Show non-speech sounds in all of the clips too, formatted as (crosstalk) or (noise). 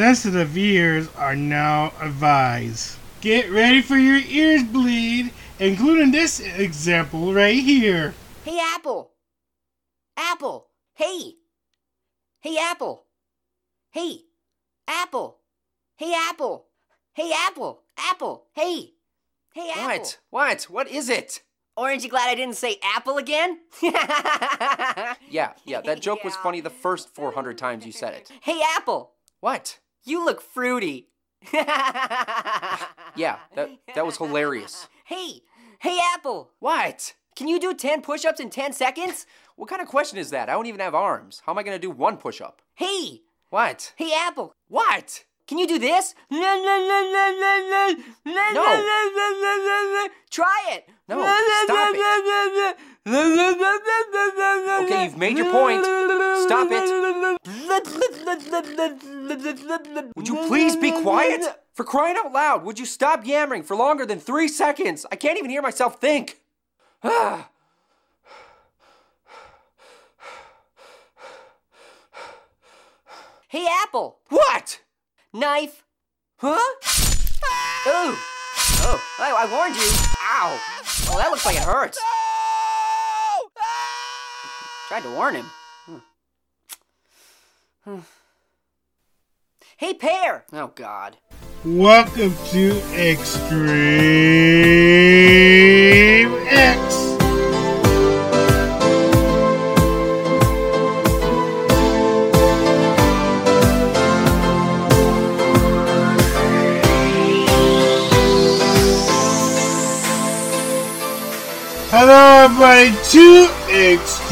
Sensitive ears are now advised. Get ready for your ears bleed, including this example right here. Hey, Apple. Apple. Hey. Hey, Apple. Hey. Apple. Hey, Apple. Hey, Apple. Apple. Hey. Hey, Apple. What? What? What is it? Orange, you glad I didn't say apple again? (laughs) Yeah, yeah, that joke was (laughs) funny the first 400 times you said it. hey, Apple. What? You look fruity. Yeah, that, that was hilarious. Hey. Hey, Apple. What? Can you do 10 push ups in 10 seconds? What kind of question is that? I don't even have arms. How am I gonna do one push up? Hey. What? Hey, Apple. What? Can you do this? No. Try it. No, stop it. Okay, you've made your point. Stop it. Would you please be quiet? For crying out loud, would you stop yammering for longer than three seconds? I can't even hear myself think. Ah. Hey, Apple. What? Knife. Huh? Ooh. (laughs) Oh, I, I warned you. Ow. Oh, that looks like it hurts. Tried to warn him. Hmm. hey, Pear. Oh, God. Welcome to Extreme X. Hello, everybody, Extreme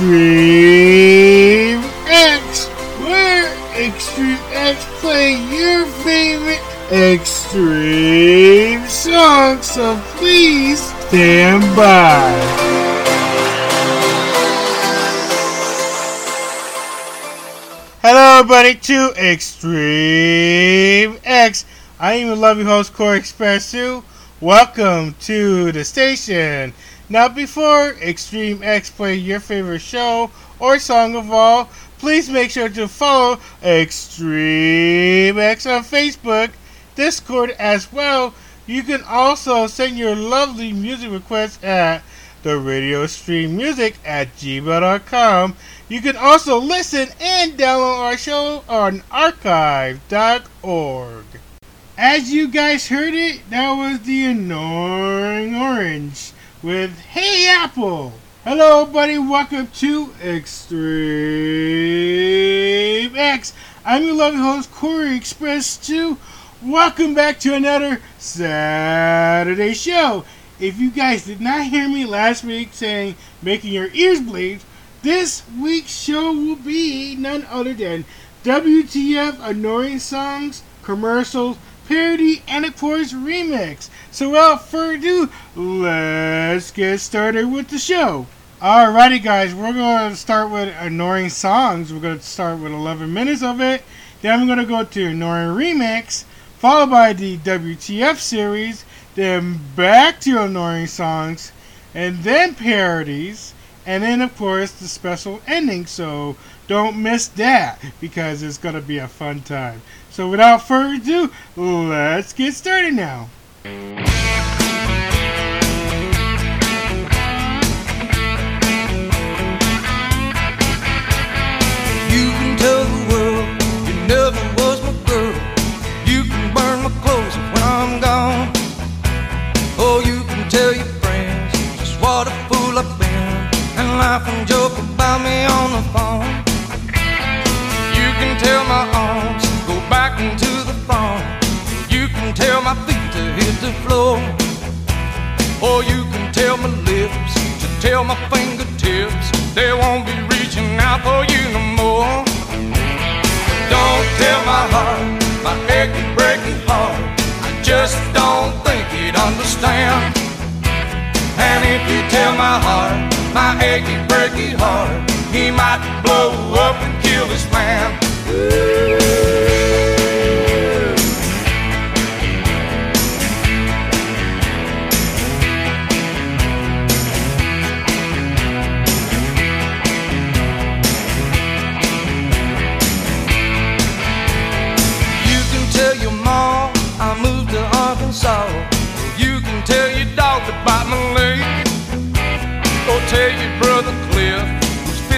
X, where Extreme X play your favorite extreme songs. So please stand by. Hello, everybody, to Extreme X. I am your lovely host, Corey Express 2. Welcome to the station. Now, before Extreme X play your favorite show or song of all, please make sure to follow Extreme X on Facebook, Discord as well. You can also send your lovely music requests at the radio stream music at gmail.com. You can also listen and download our show on archive.org. As you guys heard it, that was the annoying orange with Hey Apple. Hello, buddy. Welcome to Extreme X. I'm your loving host, Corey Express 2. Welcome back to another Saturday show. If you guys did not hear me last week saying making your ears bleed, this week's show will be none other than WTF annoying songs, commercials, parody, and of course remix. So without further ado, let's get started with the show. Alrighty guys, we're going to start with annoying songs. We're going to start with 11 minutes of it. Then we're going to go to annoying remix, followed by the WTF series, then back to annoying songs, and then parodies, and then of course the special ending. So don't miss that because it's going to be a fun time. So without further ado, let's get started now. You can tell the world you never was my girl. You can burn my clothes when I'm gone. Oh, you can tell your friends just what a fool I've been and laugh and joke about me on the phone. You can tell my arms tell my feet to hit the floor. Or you can tell my lips to tell my fingertips they won't be reaching out for you no more. Don't tell my heart, my achy, breaky heart. I just don't think he'd understand. And if you tell my heart, my achy, breaky heart, he might blow up and kill this man.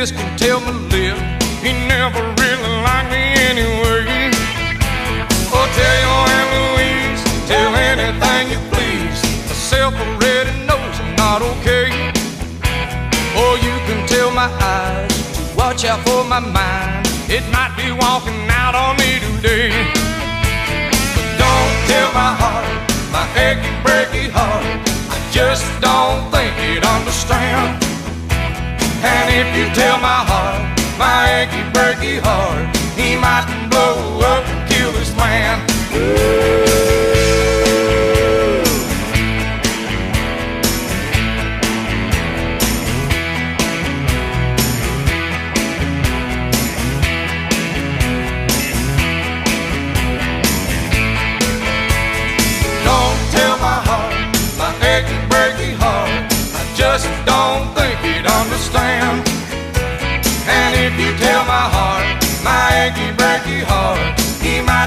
This can tell my lip. He never really liked me anyway. Oh, tell your Aunt Louise, tell anything you please. Myself already knows I'm not okay. Or you can tell my eyes to watch out for my mind. It might be walking out on me today. But don't tell my heart, my achy, breaky heart. I just don't think it understand. And if you tell my heart, my achy, breaky heart, he might blow up and kill this man.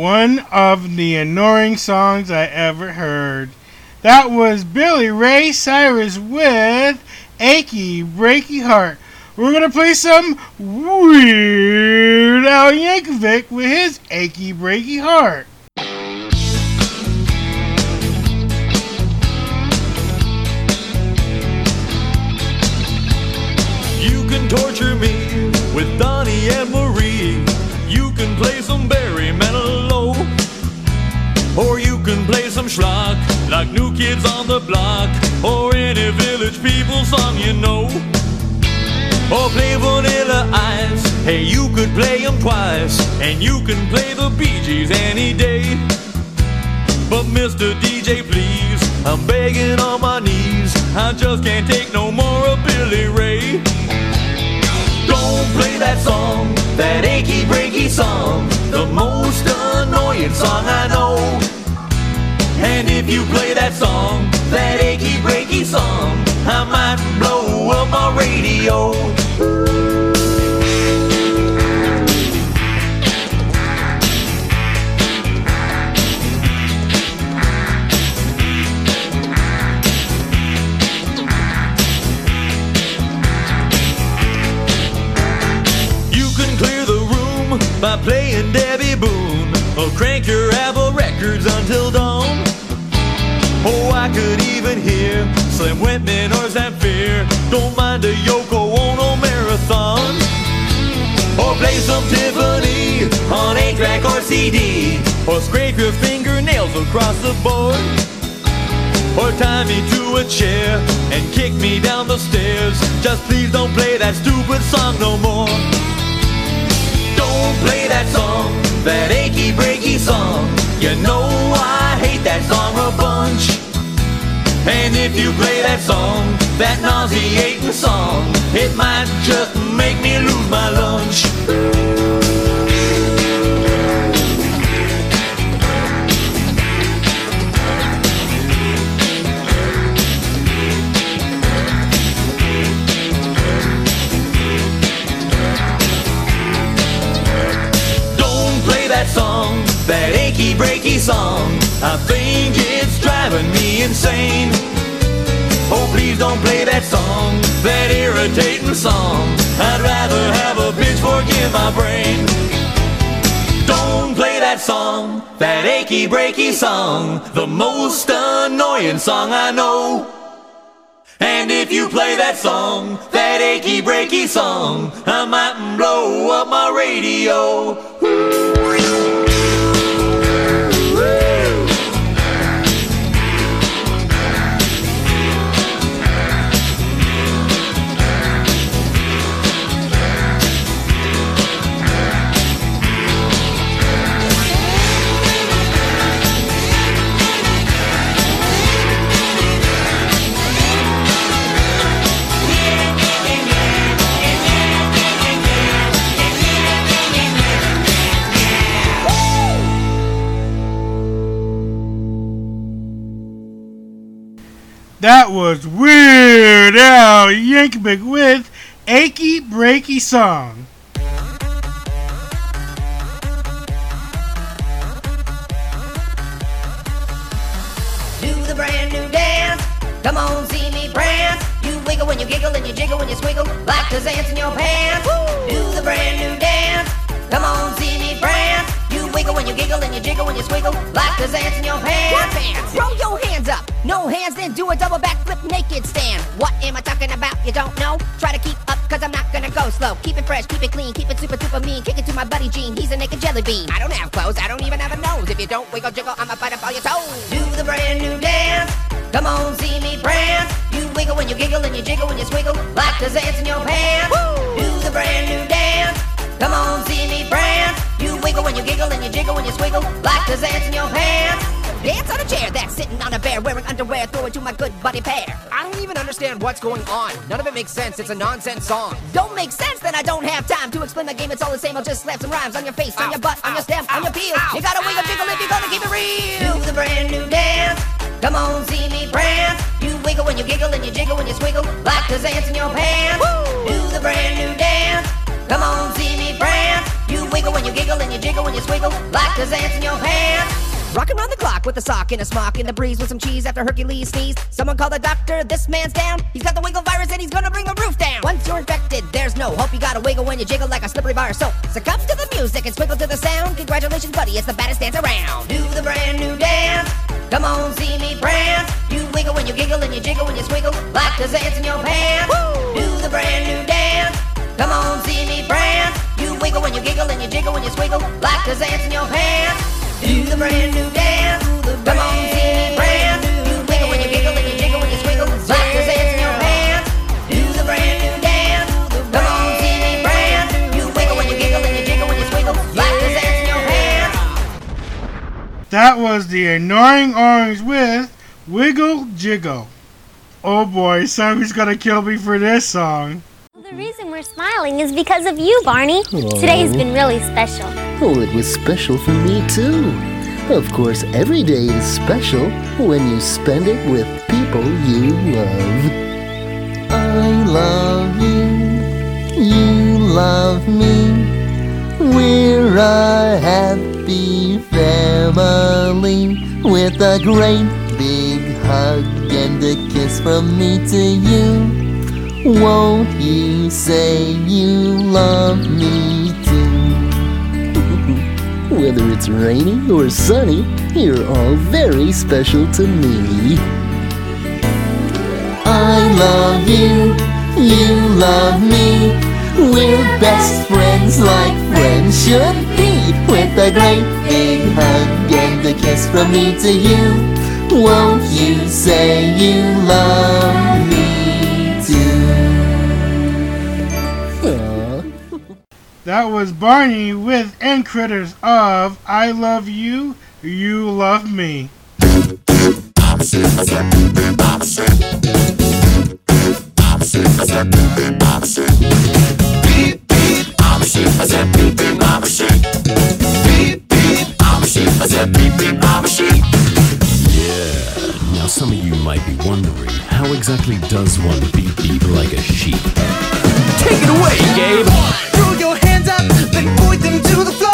One of the annoying songs I ever heard. That was Billy Ray Cyrus with Achy Breaky Heart. We're gonna play some Weird Al Yankovic with his Achy Breaky Heart. You can torture me with Donnie can play some schlock like New Kids on the Block. Or any Village People song you know. Or play Vanilla Ice. Hey, you could play 'em twice. And you can play the Bee Gees any day. But Mr. DJ, please, I'm begging on my knees. I just can't take no more of Billy Ray. Don't play that song, that achy breaky song, the most annoying song I know. And if you play that song, that achy breaky song, I might blow up my radio. Oh, I could even hear Slim Whitman or Zamfir. Don't mind a Yoko Ono marathon. Or play some Tiffany on a track or CD. Or scrape your fingernails across the board. Or tie me to a chair and kick me down the stairs. Just please don't play that stupid song no more. Don't play that song, that achy breaky song. You know if you play that song, that nauseating song, it might just make me lose my lunch. Don't play that song, that achy breaky song. I think it's driving me insane. Don't play that song, that irritating song. I'd rather have a pitchfork in my brain. Don't play that song, that achy breaky song, the most annoying song I know. And if you play that song, that achy breaky song, I might blow up my radio. That was Weird Al Yankovic with Achy Breaky Song. Do the brand new dance. Come on, see me prance. You wiggle when you giggle and you jiggle when you squiggle like there's ants in your pants. Do the brand new dance. Come on, see me prance. You wiggle when you giggle and you jiggle when you squiggle like there's ants in your pants. Pants. Throw your hands up. No hands, then do a double backflip naked stand. What am I talking about? You don't know? Try to keep up, cause I'm not gonna go slow. Keep it fresh, keep it clean, keep it super duper mean. Kick it to my buddy Gene, he's a naked jelly bean. I don't have clothes, I don't even have a nose. If you don't wiggle jiggle, I'ma bite up all your toes. Do the brand new dance. Come on, see me prance. You wiggle when you giggle and you jiggle when you squiggle like there's ants in your pants. Do the brand new dance. Come on, see me prance. You wiggle when you giggle and you jiggle when you squiggle like there's ants in your pants. Dance on a chair that's sitting on a bear wearing underwear. Throw it to my good buddy Pear. I don't even understand what's going on. None of it makes sense. It's a nonsense song. Don't make sense, then I don't have time to explain the game. It's all the same. I'll just slap some rhymes on your face, on your butt, on your stem, ow, on your peel. ow, You gotta wiggle jiggle if you're gonna keep it real. Do the brand new dance. Come on, see me prance. You wiggle when you giggle and you jiggle when you squiggle like there's ants in your pants. Do the brand new dance. Come on, see me prance. You wiggle when you giggle and you jiggle when you squiggle like there's ants in your pants. Rocking around the clock with a sock and a smock in the breeze with some cheese after Hercules sneezed. Someone call the doctor, this man's down. He's got the wiggle virus and he's gonna bring the roof down. Once you're infected, there's no hope. You gotta wiggle when you jiggle like a slippery bar of soap. Succumb to the music and squiggle to the sound. Congratulations, buddy, it's the baddest dance around. Do the brand new dance. Come on, see me prance. You wiggle when you giggle and you jiggle when you squiggle like there's ants in your pants. Do the brand new dance. Come on, see me prance. You wiggle when you giggle and you jiggle when you squiggle like there's ants in your pants. Do the brand new dance. Come on, see me prance. You wiggle when you giggle and you jiggle when you squiggle like there's ants in your pants. Do the brand new dance. Come on, see me prance. You wiggle when you giggle and you jiggle when you squiggle like there's ants in your pants. That was the Annoying Orange with Wiggle Jiggle. Oh boy, somebody's gonna kill me for this song. The reason we're smiling is because of you, Barney. Oh. Today's been really special. Oh, it was special for me too. Of course, every day is special when you spend it with people you love. I love you, you love me. We're a happy family with a great big hug and a kiss from me to you. Won't you say you love me too? (laughs) Whether it's rainy or sunny, you're all very special to me. I love you, you love me. We're best friends like friends should be. With a great big hug and a kiss from me to you. Won't you say you love me That was Barney with end critters of I Love You, You Love Me. Yeah. Now, some of you might be wondering, how exactly does one beep beep like a sheep? Take it away, Gabe. Hands up, then point them to the floor.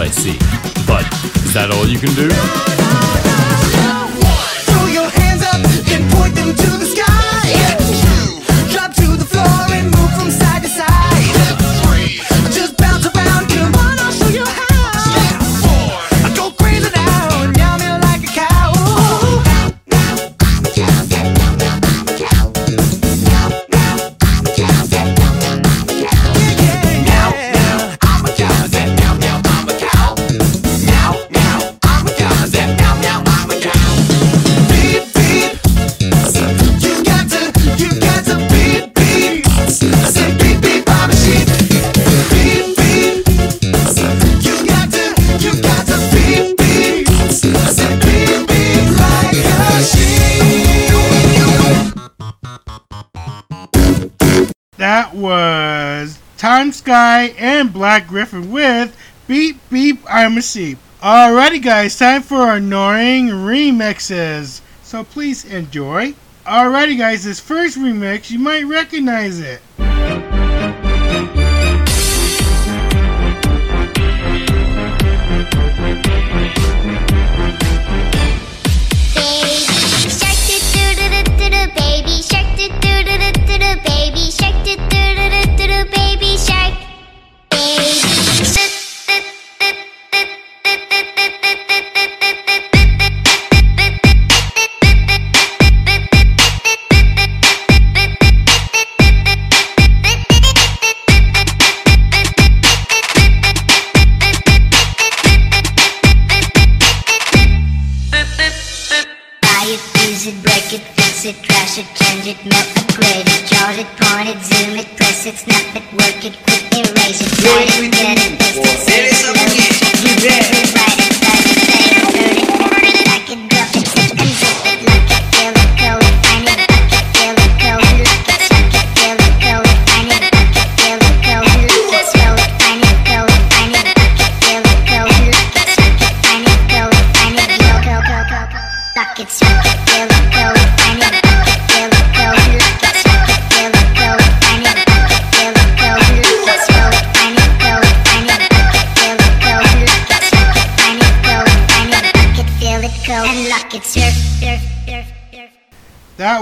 I see. But, is that all you can do? And Black Gryph0n with Beep Beep I'm a Sheep. Alrighty guys, time for annoying remixes. So please enjoy. Alrighty guys, this first remix, you might recognize it. break it, fix it, trash it, change it, melt, upgrade it, charge it, point it, zoom it, press it, snap it, work it, quick erase it, write it, get it.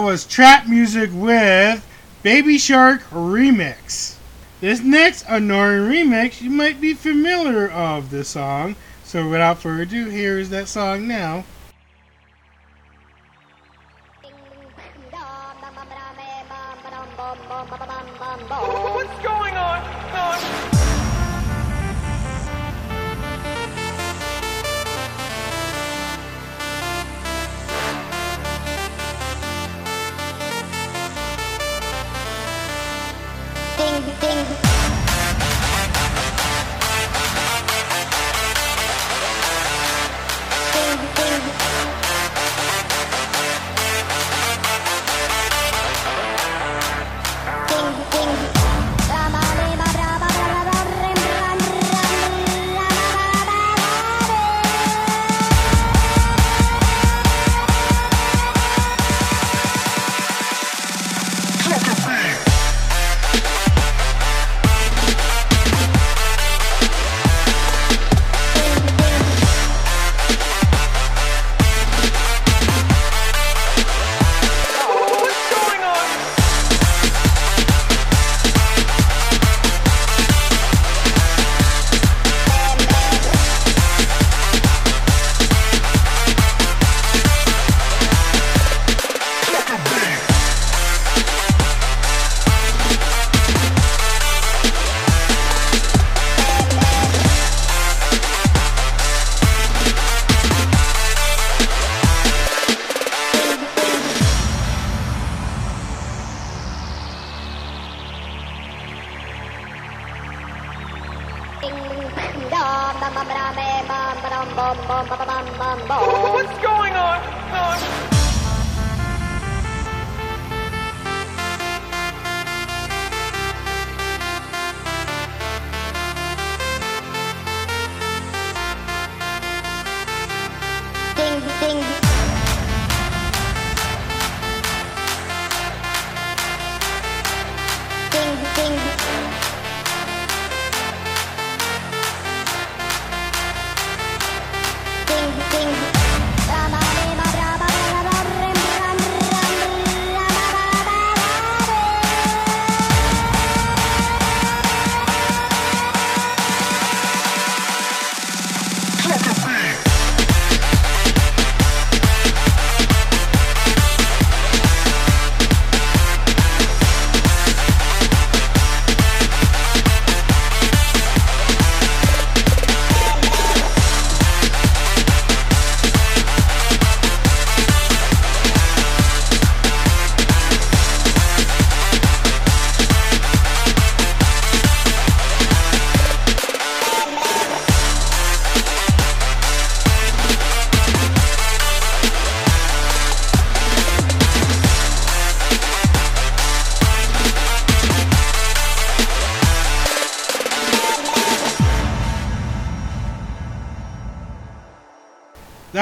was trap music with Baby Shark Remix. This next annoying remix you might be familiar of this song. So without further ado, here is that song now.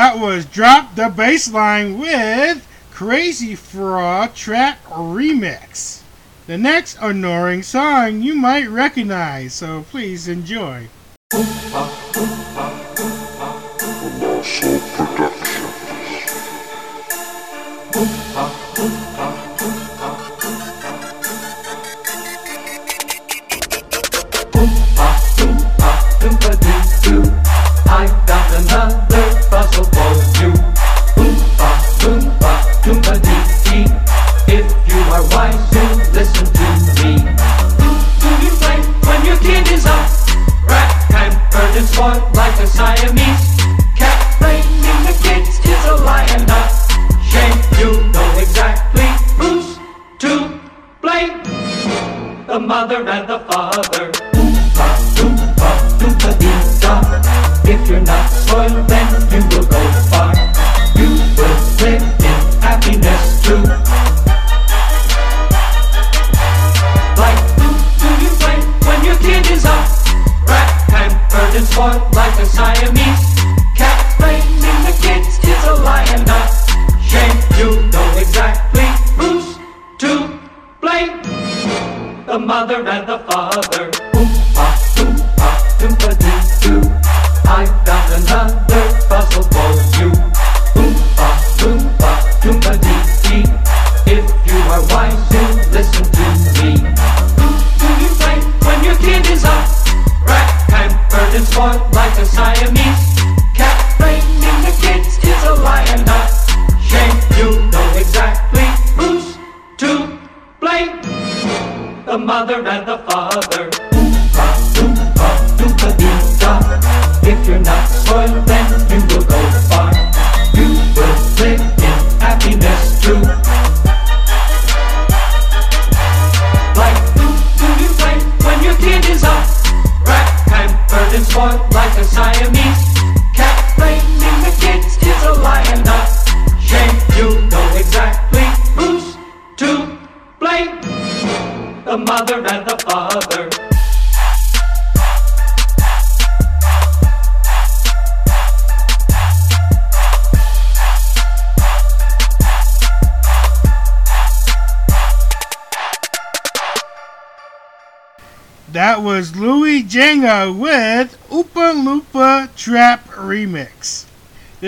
That was Drop the Baseline with Crazy Frog Track Remix. The next annoying song you might recognize, so please enjoy.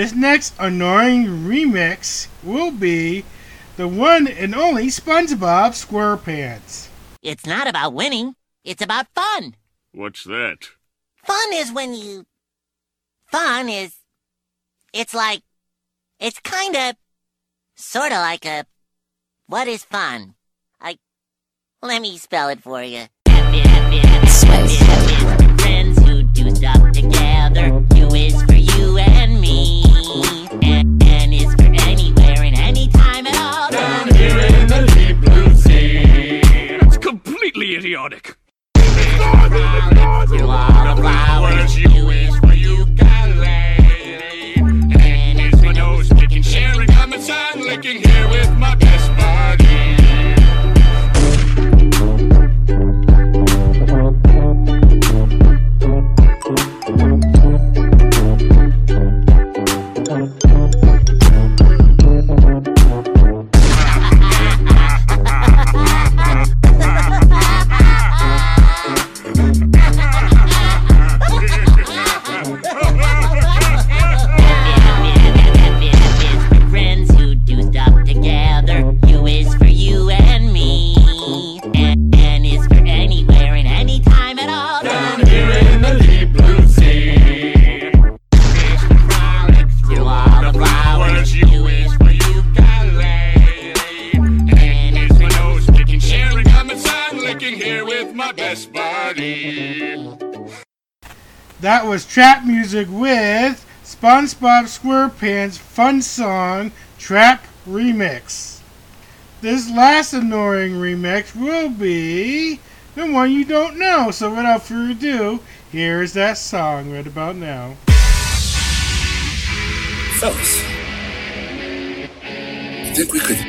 This next annoying remix will be the one and only SpongeBob SquarePants. It's not about winning, it's about fun. What's that? Fun is when you. Fun is. It's like. It's kind of. Sort of like a. What is fun? Like Let me spell it for you. idiotic. That was trap music with SpongeBob SquarePants Fun Song Trap Remix. This last annoying remix will be the one you don't know. So without further ado, here's that song right about now. Fellas, you think we could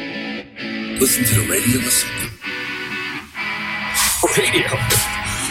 listen to the radio or something? Radio?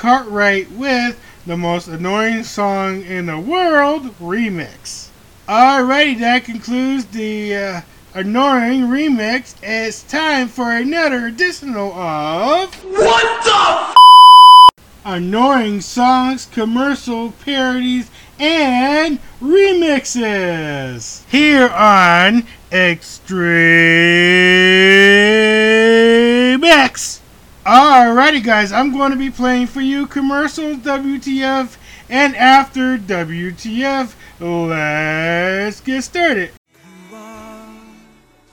Cartwright with the most annoying song in the world remix. Alrighty, that concludes the uh, annoying remix. It's time for another additional of What the annoying songs, commercial parodies, and remixes here on Extreme X. Alrighty, guys, I'm going to be playing for you commercials, WTF, and after WTF. Let's get started.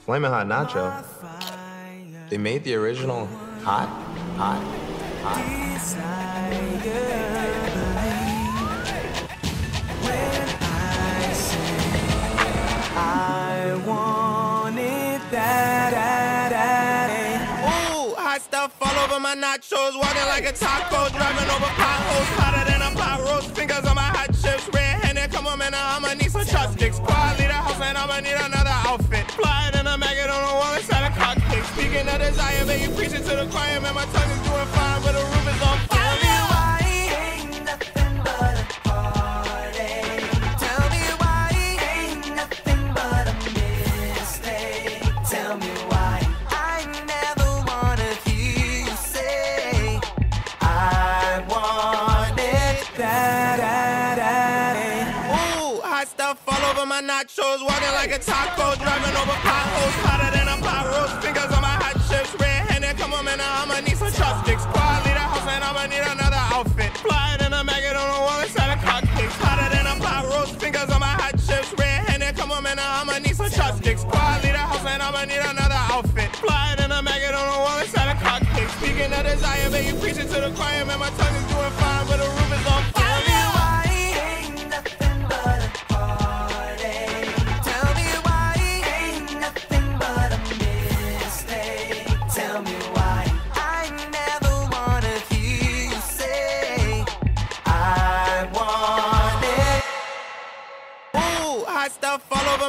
Flamin' Hot Nacho. They made the original hot, hot, hot. Hot stuff all over my nachos. Walking like a taco, driving over potholes. Hotter than a pot roast. Fingers on my hot chips. Red handed, come on, man. I'ma need some chopsticks. Leave the house, and I'ma need another outfit. Fly than a maggot on the wall inside a cockpit. Speaking of desire, man, you preaching to the choir, man. My tongue is doing fine, but the roof is on fire. Nachos. Walking like a taco, driving over potholes. Hotter than a pot roast. Fingers on my hot chips. Red handed, come on, man. I'ma need some chopsticks. Quiet, leave the house, and I'ma need another outfit. Fly than a maggot on the wall inside a cockpit. Hotter than a pot roast. Fingers on my hot chips. Red handed, come on, man. I'ma need some chopsticks. Quiet, leave the house, and I'ma need another outfit. Fly than a maggot on the wall inside a cockpit. Speaking of desire, you preaching to the choir, man. My tongue is doing fine,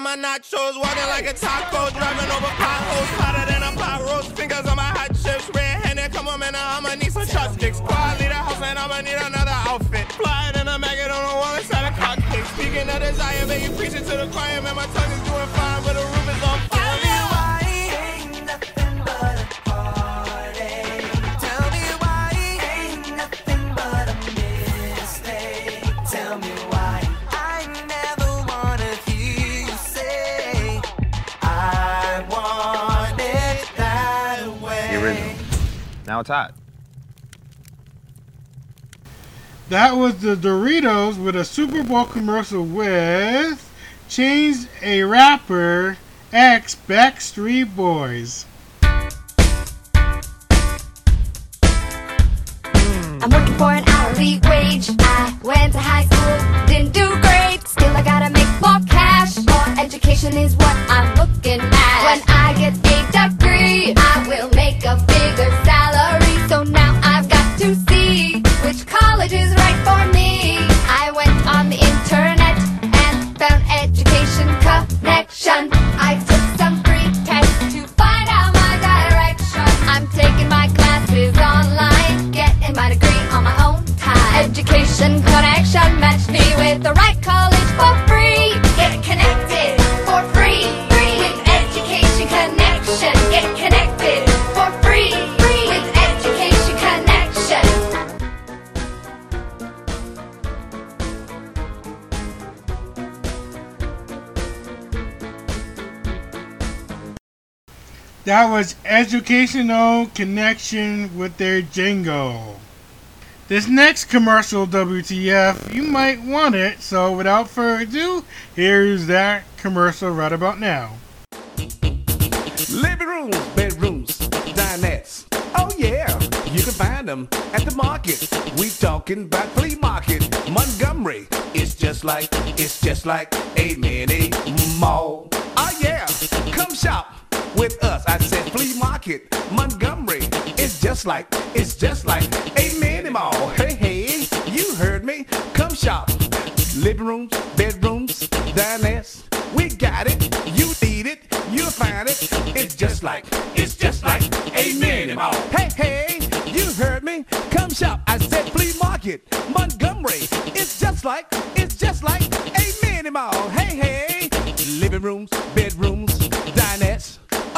my nachos. Walking like a taco, driving over potholes. Hotter than a pot roast. Fingers on my hot chips. Red handed, come on, man. I'ma need some chopsticks. Quiet, leave the house, and I'ma need another outfit. Fly in a maggot on the wall inside a cockpit. Speaking of desire, man, you preaching to the choir, man. My Now it's hot. That was the Doritos with a Super Bowl commercial with Chance the Rapper X Backstreet Boys. Hmm. I'm working for an hourly wage. I went to high school, didn't do great. Still, I gotta make more cash. More education is what I'm looking at. When I get a degree. I will make a bigger salary, so now I've got to see which college is right for me. I went on the internet and found Education Connection. I took some free tests to find out my direction. I'm taking my classes online, getting my degree on my own time. Education Connection matched me with the right college for That was Educational Connection with their jingle. This next commercial, WTF, you might want it, so without further ado, here's that commercial right about now. Living rooms, bedrooms, dinettes. Oh yeah, you can find them at the market. We talking about flea market. Montgomery, it's just like, it's just like a mini mall. Oh yeah, come shop with us. I said flea market. Montgomery, it's just like, it's just like a mini mall. Hey hey, you heard me. Come shop. Living rooms, bedrooms, dinettes. We got it. You need it. You'll find it. It's just like, it's just like a mini mall. Hey, hey, you heard me. Come shop. I said flea market, Montgomery. It's just like, it's just like a mini mall. Hey, hey, living rooms, bedrooms.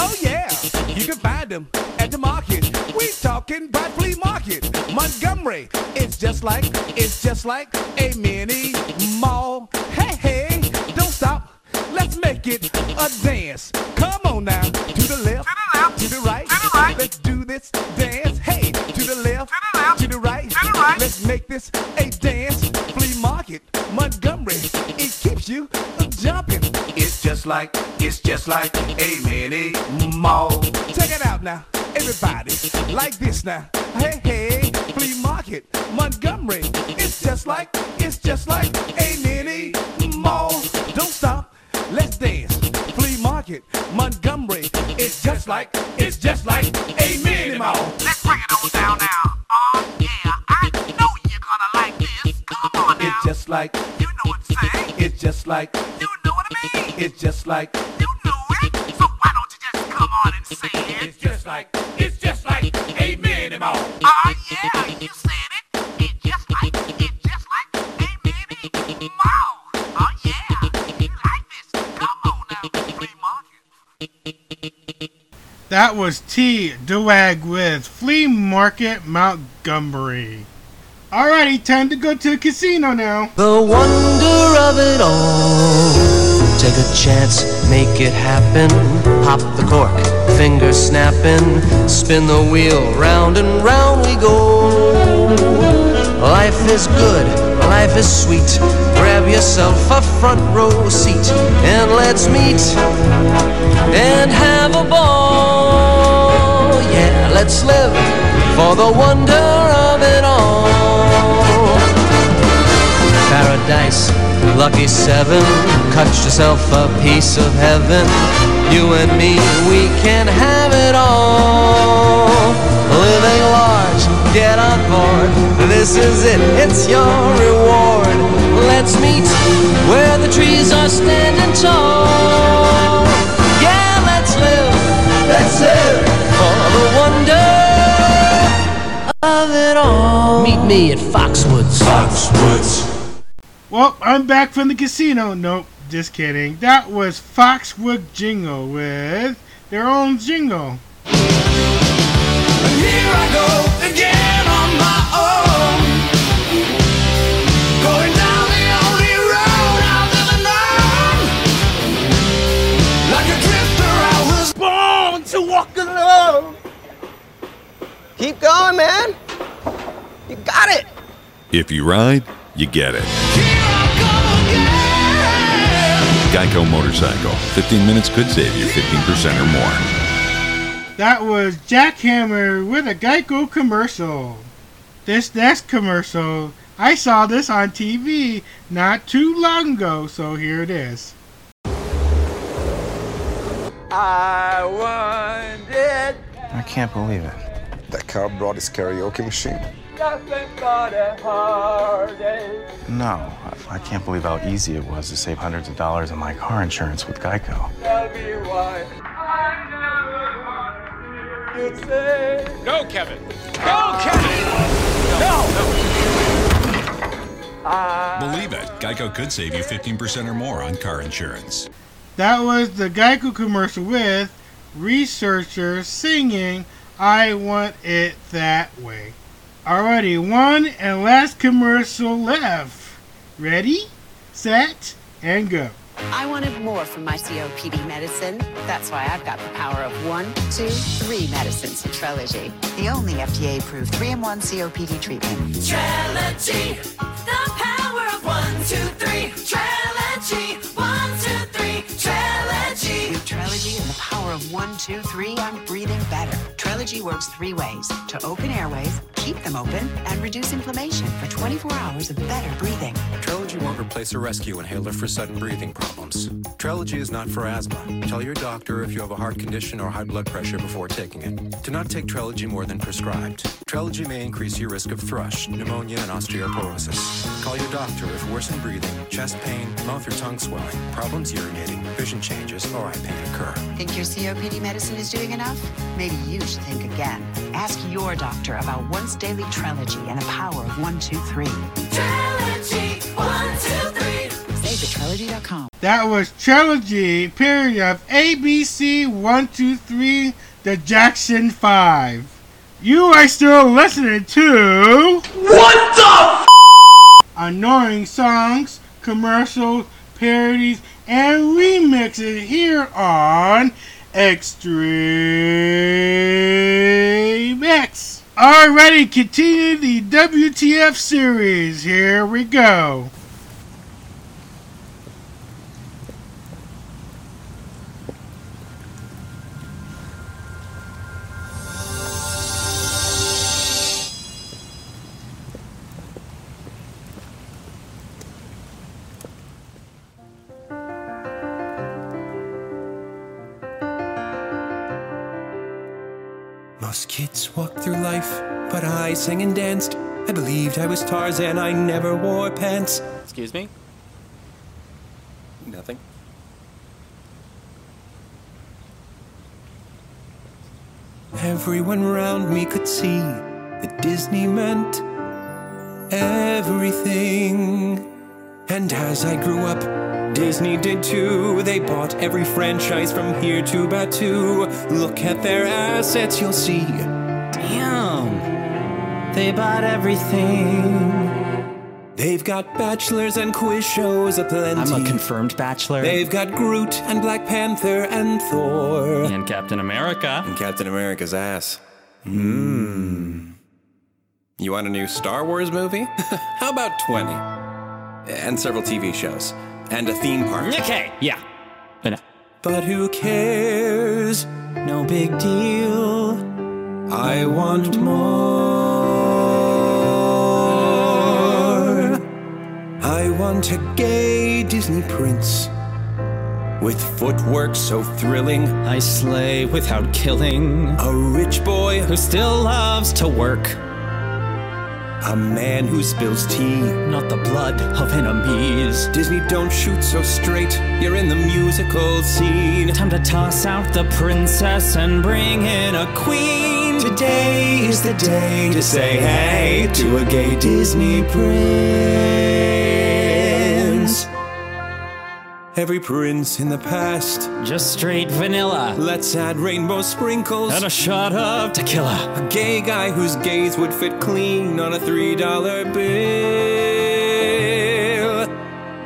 Oh yeah, you can find them at the market. We talking about flea market, Montgomery. It's just like, it's just like a mini mall. Hey, hey, don't stop. Let's make it a dance. Come on now, to the left, to the right, to the right. Let's do this dance. Hey, to the left, to the right, to the right, Let's make this a dance. Just like, it's just like a mini mall. Check it out now, everybody. Like this now. Hey, hey, flea market, Montgomery. It's just like, it's just like a mini mall. Don't stop. Let's dance. Flea market, Montgomery. It's just like, it's just like a mini mall. Let's bring it on down now. It's just like, you know what I'm saying. It's just like, you know what I mean. It's just like, you know it. So why don't you just come on and say it? It's just like, it's just like a mini mall. Oh ah, yeah, you said it. It's just like, it's just like a mini mall. Oh ah, yeah, you like this. Come on now, flea market. That was T. Dewag with Flea Market Montgomery. Alrighty, time to go to a casino now. The wonder of it all. Take a chance, make it happen. Pop the cork, finger snapping. Spin the wheel, round and round we go. Life is good, life is sweet. Grab yourself a front row seat and let's meet and have a ball. Yeah, let's live for the wonder Paradise, lucky seven, cut yourself a piece of heaven. You and me, we can have it all. Living large, get on board. This is it, it's your reward. Let's meet where the trees are standing tall. Yeah, let's live, let's live for the wonder of it all. Meet me at Foxwoods. Foxwoods. Well, I'm back from the casino. Nope, just kidding. That was Foxwood Jingle with their own jingle. Here I go again on my own. Going down the only road I've ever known. Like a drifter, I was born to walk alone. Keep going, man. You got it. If you ride, you get it. Geico Motorcycle. 15 minutes could save you 15% or more. That was Jackhammer with a Geico commercial. This next commercial, I saw this on TV not too long ago, so here it is. I wanted I can't believe it. That cop brought his karaoke machine. Nothing but a heartache. No, I, I can't believe how easy it was to save hundreds of dollars on my car insurance with Geico. Tell me why I never to say. Go, Kevin. Go, Kevin. No! Believe it, Geico could save you 15% or more on car insurance. That was the Geico commercial with researchers singing I Want It That Way. Alrighty, one and last commercial left. Ready, set, and go. I wanted more from my COPD medicine. That's why I've got the power of one, two, three medicines in Trelegy. The only FDA-approved 3-in-1 COPD treatment. Trelegy, the power of one, two, three. Trelegy, of one, two, three, I'm breathing better. Trelegy works three ways to open airways, keep them open, and reduce inflammation for 24 hours of better breathing. Replace a rescue inhaler for sudden breathing problems. Trelegy is not for asthma. Tell your doctor if you have a heart condition or high blood pressure before taking it. Do not take Trelegy more than prescribed. Trelegy may increase your risk of thrush, pneumonia, and osteoporosis. Call your doctor if worsened breathing, chest pain, mouth or tongue swelling, problems urinating, vision changes, or eye pain occur. Think your COPD medicine is doing enough? Maybe you should think again. Ask your doctor about once daily Trelegy and the power of one, two, three. Trelegy, one, two, three. Save That was Trelegy, period of ABC 123, the Jackson 5. You are still listening to. What the f? Annoying songs, commercials, parodies, and remixes here on Extreme X. Alrighty, continue the WTF series. Here we go. Most kids walked through life, but I sang and danced. I believed I was Tarzan, I never wore pants. Excuse me? Nothing. Everyone around me could see that Disney meant everything. And as I grew up, Disney did too. They bought every franchise from here to Batu. Look at their assets, you'll see. Damn. They bought everything. They've got bachelors and quiz shows aplenty. I'm a confirmed bachelor. They've got Groot and Black Panther and Thor. And Captain America. And Captain America's ass. Mmm. You want a new Star Wars movie? (laughs) How about 20? And several TV shows. And a theme park. Okay, yeah. Enough. But who cares? No big deal. I want more. I want a gay Disney prince with footwork so thrilling. I slay without killing. A rich boy Who still loves to work. A man who spills tea. Not the blood of enemies. Disney, don't shoot so straight. You're in the musical scene. Time to toss out the princess and bring in a queen. Today is the day to say hey to a gay Disney prince. Every prince in the past. Just straight vanilla. Let's add rainbow sprinkles. And a shot of tequila. A gay guy whose gaze would fit clean on a three dollar bill.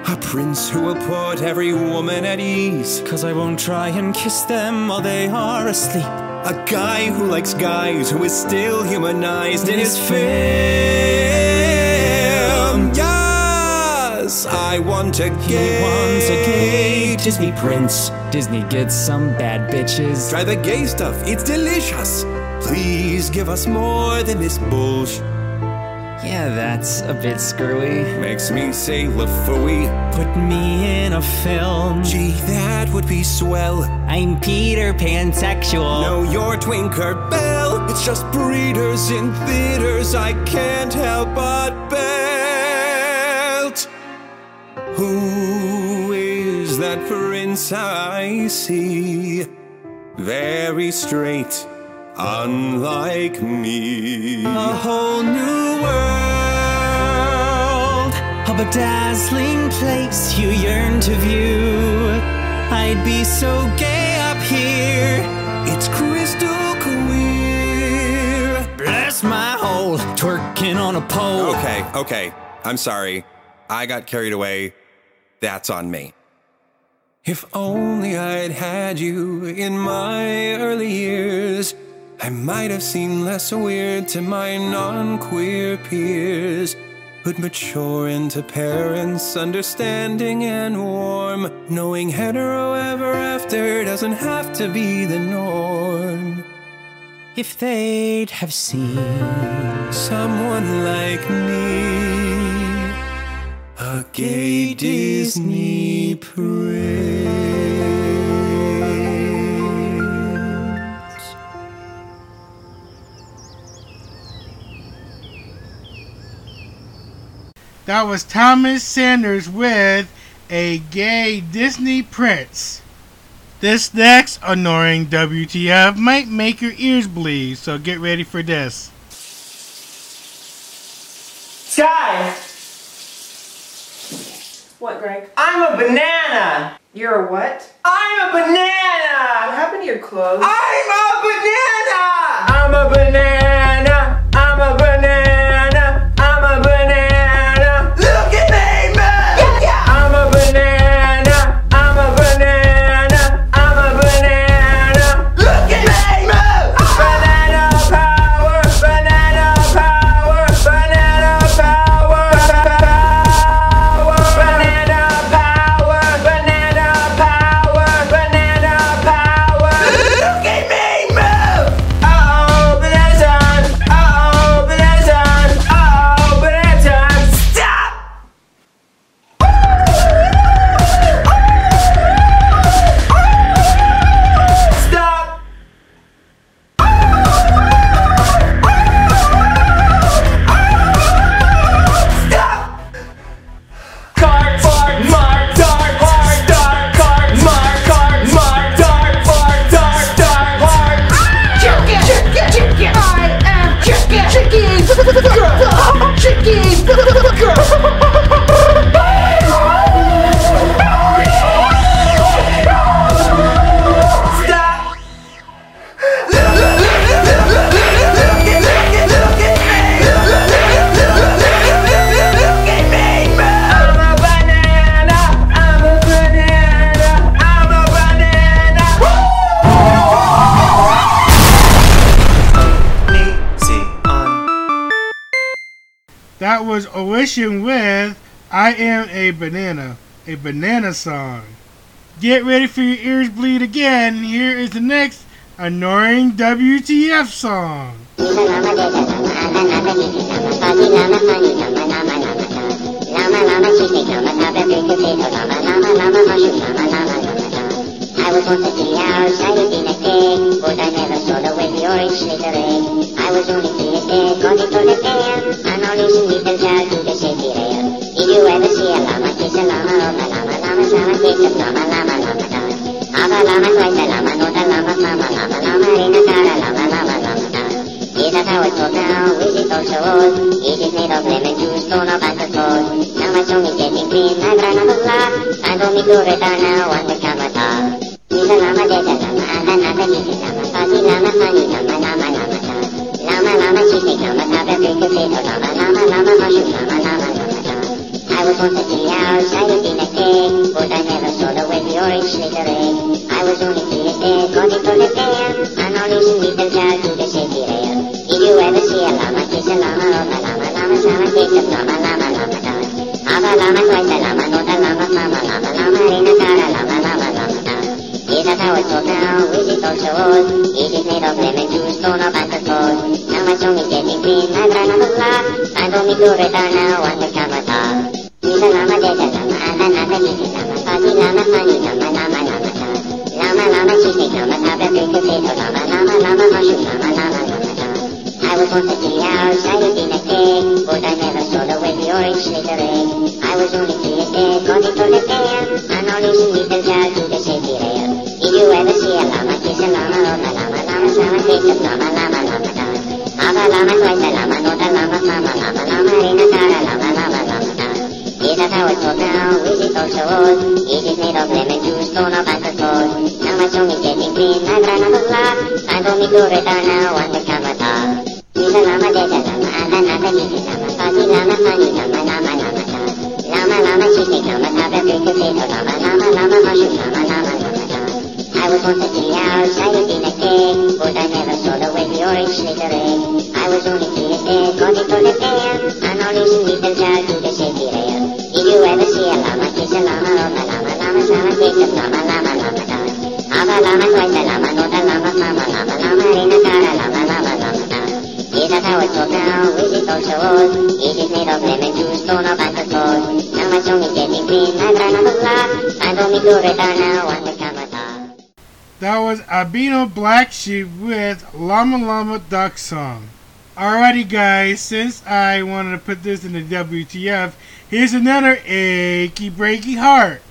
A prince who will put every woman at ease. Cause I won't try and kiss them while they are asleep. A guy who likes guys who is still humanized in his film. Yes, I want a gay. He wants a Disney prince. Disney gets some bad bitches. Try the gay stuff, it's delicious. Please give us more than this bullshit. Yeah, that's a bit screwy. Makes me say LaFooey. Put me in a film. Gee, that would be swell. I'm Peter Pansexual. No, you're Twinker Bell. It's just breeders in theaters I can't help but belt. Who is that prince I see? Very straight, unlike me. A whole new world. of A bedazzling place you yearn to view. I'd be so gay up here. It's crystal queer. Bless my hole, twerking on a pole. Okay, okay. I'm sorry. I got carried away. That's on me. If only I'd had you in my early years, I might have seemed less weird to my non queer peers. Would mature into parents understanding and warm, knowing hetero ever after doesn't have to be the norm. If they'd have seen someone like me, a gay Disney prince. That was Thomas Sanders with a gay Disney prince. This next annoying WTF might make your ears bleed, so get ready for this. Sky, What, Greg? I'm a banana. You're a what? I'm a banana. What happened to your clothes? I'm a banana. I'm a banana. Was Onision with I Am a Banana, a banana song. Get ready for your ears bleed again. Here is the next annoying WTF song. (laughs) I once a three hours, I lived in a cave, but I never saw the way the orange egg. I was only dead, got into the dam, and all these little child to the safety rail. You ever see a llama kiss a llama, or a llama, llama, llama kiss a llama, llama, llama, llama? Have a llama, twice a llama, not a llama, mama, llama, llama, in a car, a llama, llama, llama, llama. Is that how it's called now? Is it also old? It is made of lemon juice, torn up at the cold. Now my tongue is getting clean, I'd rather laugh. Time for me to return now on the camera top. He's a llama, there's a llama, and another he's a llama, fuzzy llama, funny llama, llama, llama, llama. Llama, llama, cheese steak llama, top a big potato llama, llama, llama, mushroom llama, llama, llama, llama. I was once a hours, I lived in a cave, but I never saw the way the orange slither egg. I was only dead, got into the dam, and all these little child to the safety rail. Did you ever see a llama kiss a llama, or a llama, llama, llama, kiss a llama, llama, llama, llama? Have a llama, twice a llama, not a llama, mama, llama, llama, in a car, a llama, llama, llama, llama. Is how it's called now? Is it also old? It is made of lemon juice, torn up at the. Now my is getting clean, I'd rather laugh. Time for me to return now on the camera top. He's a llama, there's a llama, and another he's a llama, fuzzy llama, funny llama, llama, llama, llama. Llama, llama, cheese steak llama, top a potato llama, llama, llama, mushroom llama, llama, llama, llama. I was once a three hours, I in a cave, but I never saw the way the orange slither egg. I was only three years dead, got into the dam, and all these little child to the safety rail. Did you ever see a llama kiss a llama, or a llama, llama, llama, kiss a llama, llama, llama, llama? Have a llama, twice a llama, not a llama, mama, llama, llama, in a car, a llama, llama, llama, llama. Is that how it's called now? Is it is made of lemon juice, the cold. Now my tongue is getting clean, I'd rather laugh. Time for me to return now on the camera top. He's a llama, there's a llama, and another he's a llama, fuzzy llama, funny llama, llama, llama, llama. Llama, llama llama, she mushroom, llama, llama, llama, llama. I was once a the egg, but I never saw the way the orange slitter egg. I was only three years dead, got it on the fair, and all these little child to the safety rail. Did you ever see a llama kiss a llama, or a llama, llama, llama, kiss a llama, llama, llama, llama. Have a llama, twice a llama, not a llama, mama, llama, llama, in a car, a llama, llama, llama, llama. Is that how it's called now? Is it also old? Is it made of lemon juice, stone or bank of gold? Now my song is getting green, I've run out of luck. I don't need to return now, That was Albino Black Sheep with Llama Llama Duck Song. Alrighty, guys, since I wanted to put this in the WTF, here's another achy breaky heart.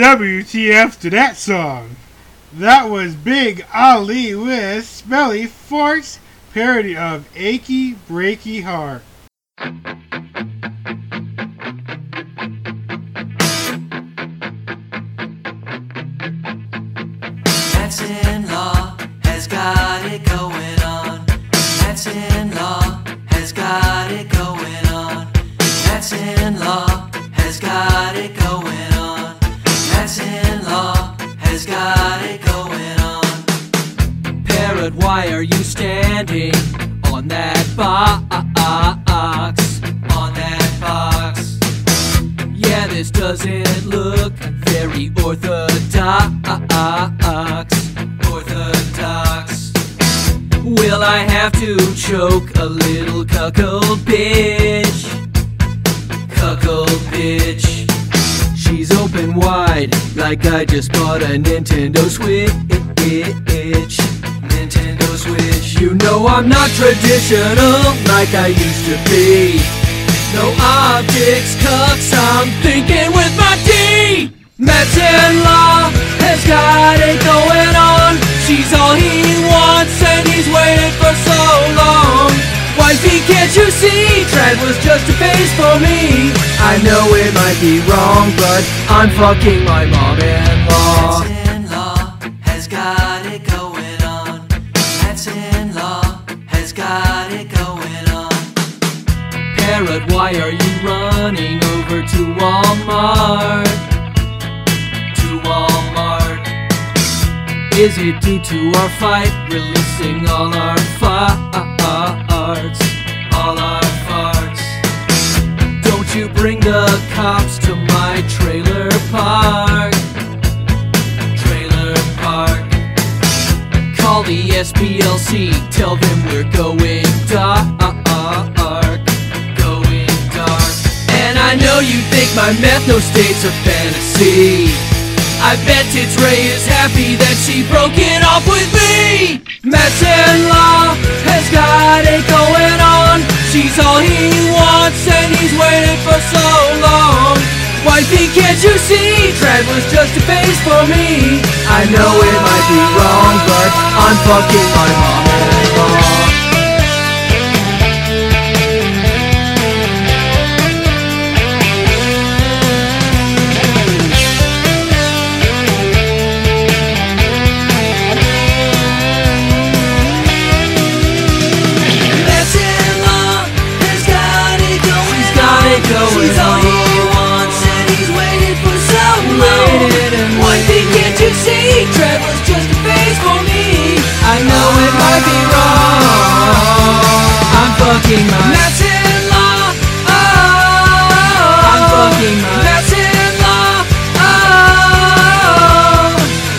WTF to that song. That was Big Ali with Smelly Farts, parody of Achy Breaky Heart. Little cuckold bitch? Cuckold bitch. She's open wide, like I just bought a Nintendo Switch. Nintendo Switch. You know I'm not traditional like I used to be. No objects, cucks, I'm thinking with my D. Matt's in law has got it going on. She's all he wants and he's waited for so long. Wifey, can't you see? Trad was just a face for me. I know it might be wrong, but I'm fucking my mom-in-law. in-law has got it going on. That's in-law has got it going on. Parrot, why are you running over to Walmart? To Walmart. Is it due to our fight, releasing all our farts, all our farts. Don't you bring the cops to my trailer park. Trailer park. Call the SPLC, tell them we're going dark. Going dark. And I know you think my meth no state's a fantasy. I bet it's Ray is happy that she broke it off with me. Medicine Law has got it going on. She's all he wants and he's waited for so long. Wifey, can't you see? Trad was just a face for me. I know it might be wrong, but I'm fucking my mom-in-law. I'm fucking my Medicine-law oh, I'm fucking my Medicine-law oh,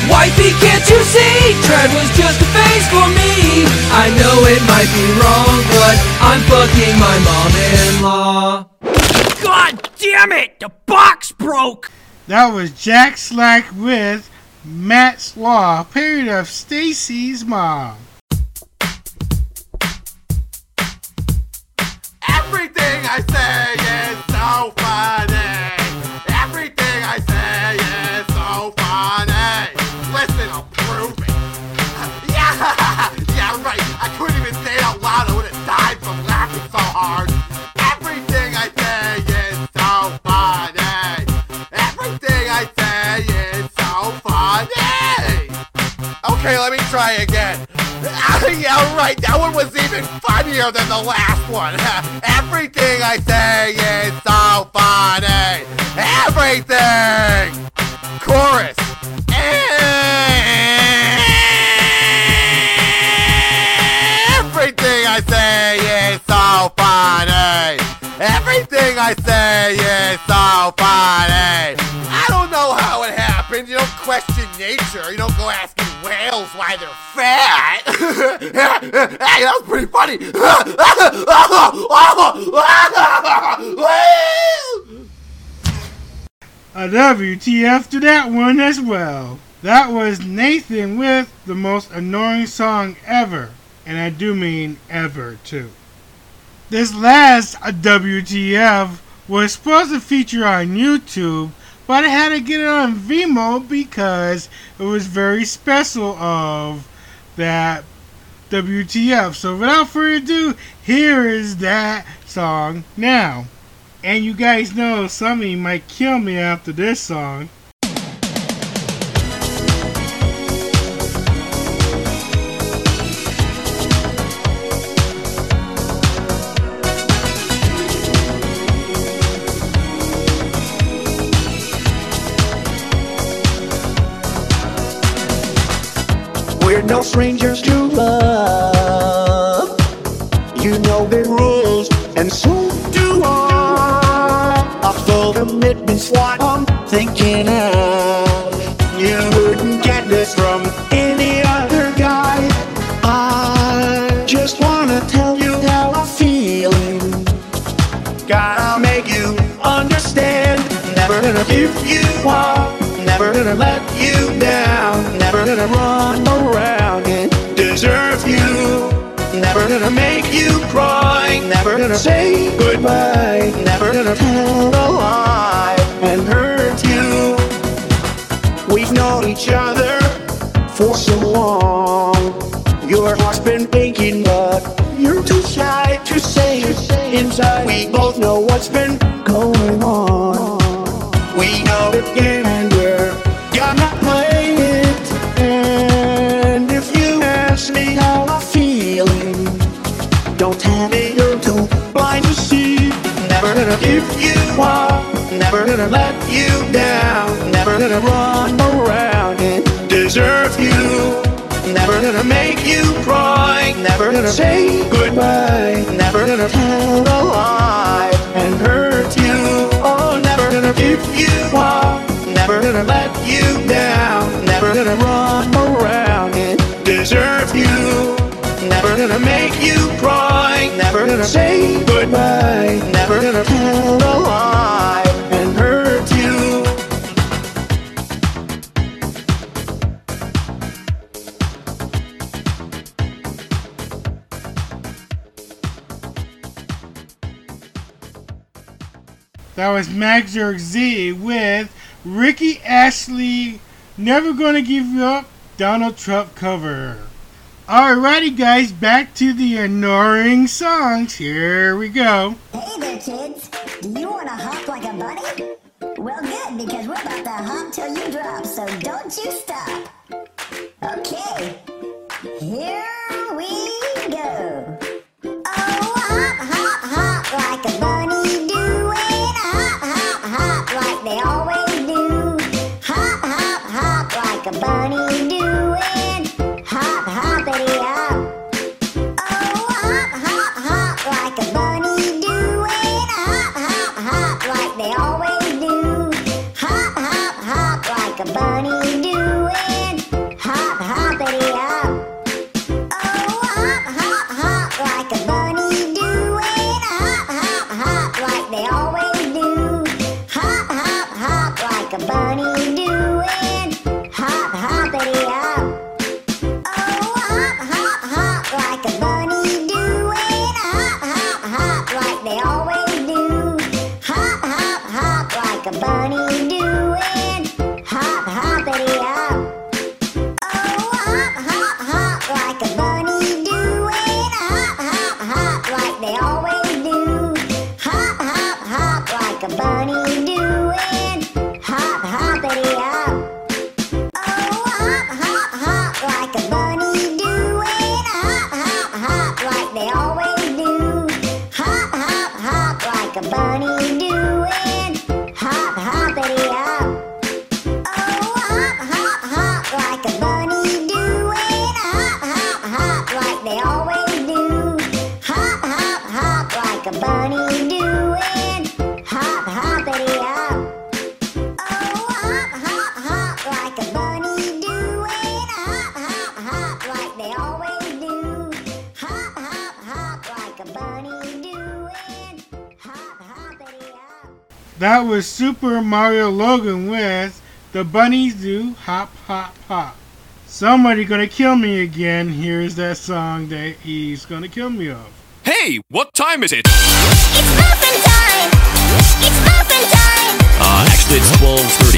Wifey, can't you see? Tread was just a face for me. I know it might be wrong, but I'm fucking my mom-in-law. God damn it! The box broke! That was Jack Slack with Matt's Law, period of Stacy's mom. Everything I say is so funny. Everything I say is so funny. Listen, I'll prove it. (laughs) Yeah, (laughs) yeah, right. I couldn't even say it out loud. I would have died from laughing so hard. Everything I say is so funny. Everything I say is so funny. Okay, let me try again. Right. That one was even funnier than the last one. (laughs) Everything I say is so funny. Everything. Chorus. Everything I say is so funny. Everything I say is so funny. I don't know how it happened. You don't question nature. You don't go asking whales why they're fat. (laughs) hey, that was pretty funny. (laughs) A WTF to that one as well. That was Nathan with the most annoying song ever. And I do mean ever, too. This last WTF was supposed to feature on YouTube, but I had to get it on Vimeo because it was very special of that WTF. So without further ado, here is that song now. And you guys know somebody might kill me after this song. No strangers to love. You know the rules, and so do I. A full commitment's what I'm thinking of. You wouldn't get this from any other guy. I just wanna tell you how I'm feeling. Gotta make you understand. Never gonna give you up. You cry. Never gonna say goodbye. Never gonna tell a lie and hurt you. We've known each other for so long. Your heart's been aching, but you're too shy to say it inside. We both know what's been Never you up, never gonna let you down, never gonna run around and deserve you. Never gonna make you cry, never gonna say goodbye, never gonna tell a lie and hurt you. Oh, never gonna give you up, never gonna let you down, never gonna run around and desert you. Gonna make you cry, never gonna say goodbye, never gonna tell a lie and hurt you. That was Magzerk Z with Rick Astley, Never Gonna Give You Up, Donald Trump cover. Alrighty, guys, back to the annoying songs. Here we go. Hey there, kids. Do you want to hop like a bunny? Well, good, because we're about to hop till you drop, so don't you stop. Okay, here we go. Oh, hop, hop, hop like a bunny. Hop, hop, hop like they always do. Hop, hop, hop like a bunny doing. Super Mario Logan with The Bunnies Do Hop Hop Hop. Somebody gonna kill me again. Here's that song that he's gonna kill me of. Hey, what time is it? It's muffin time! It's muffin time! Uh, actually, it's 12.30. Somebody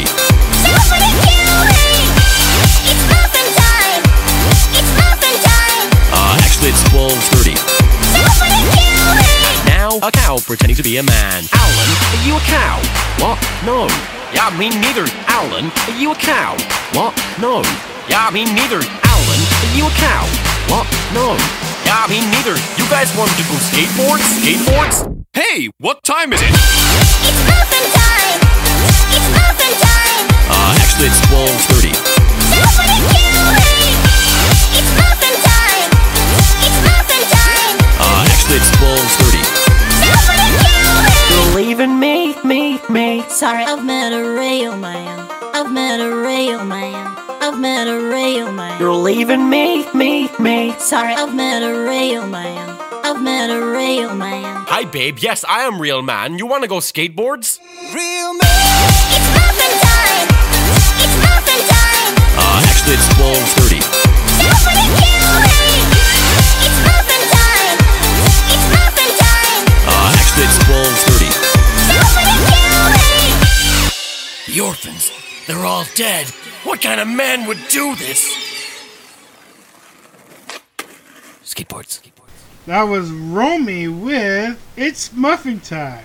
pretending to be a man. Alan, are you a cow? What? No. Yeah, me neither. Alan, are you a cow? What? No. Yeah, me neither. Alan, are you a cow? What? No. Yeah, me neither. You guys want to go skateboards? Skateboards? Hey, what time is it? It's muffin time! It's muffin time! Uh, actually, it's 12.30. Somebody kill me! It's muffin time! It's muffin time! Uh, actually, it's 12.30. Somebody kill me! You're leaving me, me, me. Sorry, I've met a real man. I've met a real man. I've met a real man. You're leaving me, me, me. Sorry, I've met a real man. I've met a real man. Hi, babe. Yes, I am real man. You want to go skateboards? Real man. It's muffin time! It's muffin time! Uh, actually, it's 12.30. Somebody kill me! The orphans, they're all dead. What kind of man would do this? Skateboards. That was Romy with It's Muffin Time.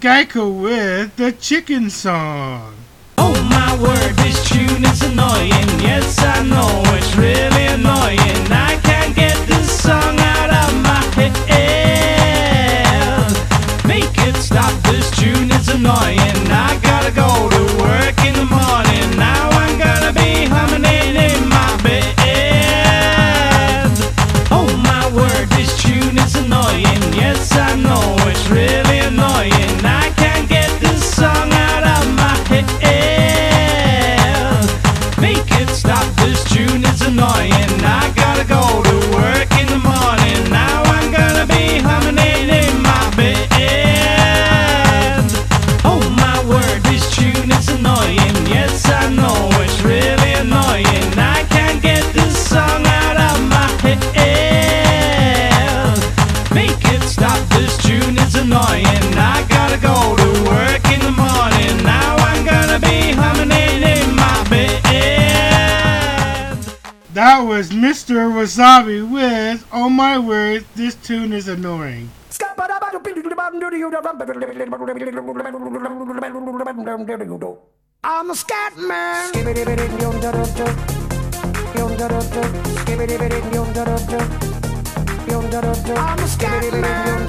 Geico with the Chicken Song. Oh my word, this tune is annoying. Yes, I know it's really Wasabi with Oh My Word, this tune is annoying. I'm a scat man. I'm a scat man.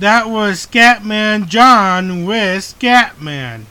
That was Scatman John with Scatman.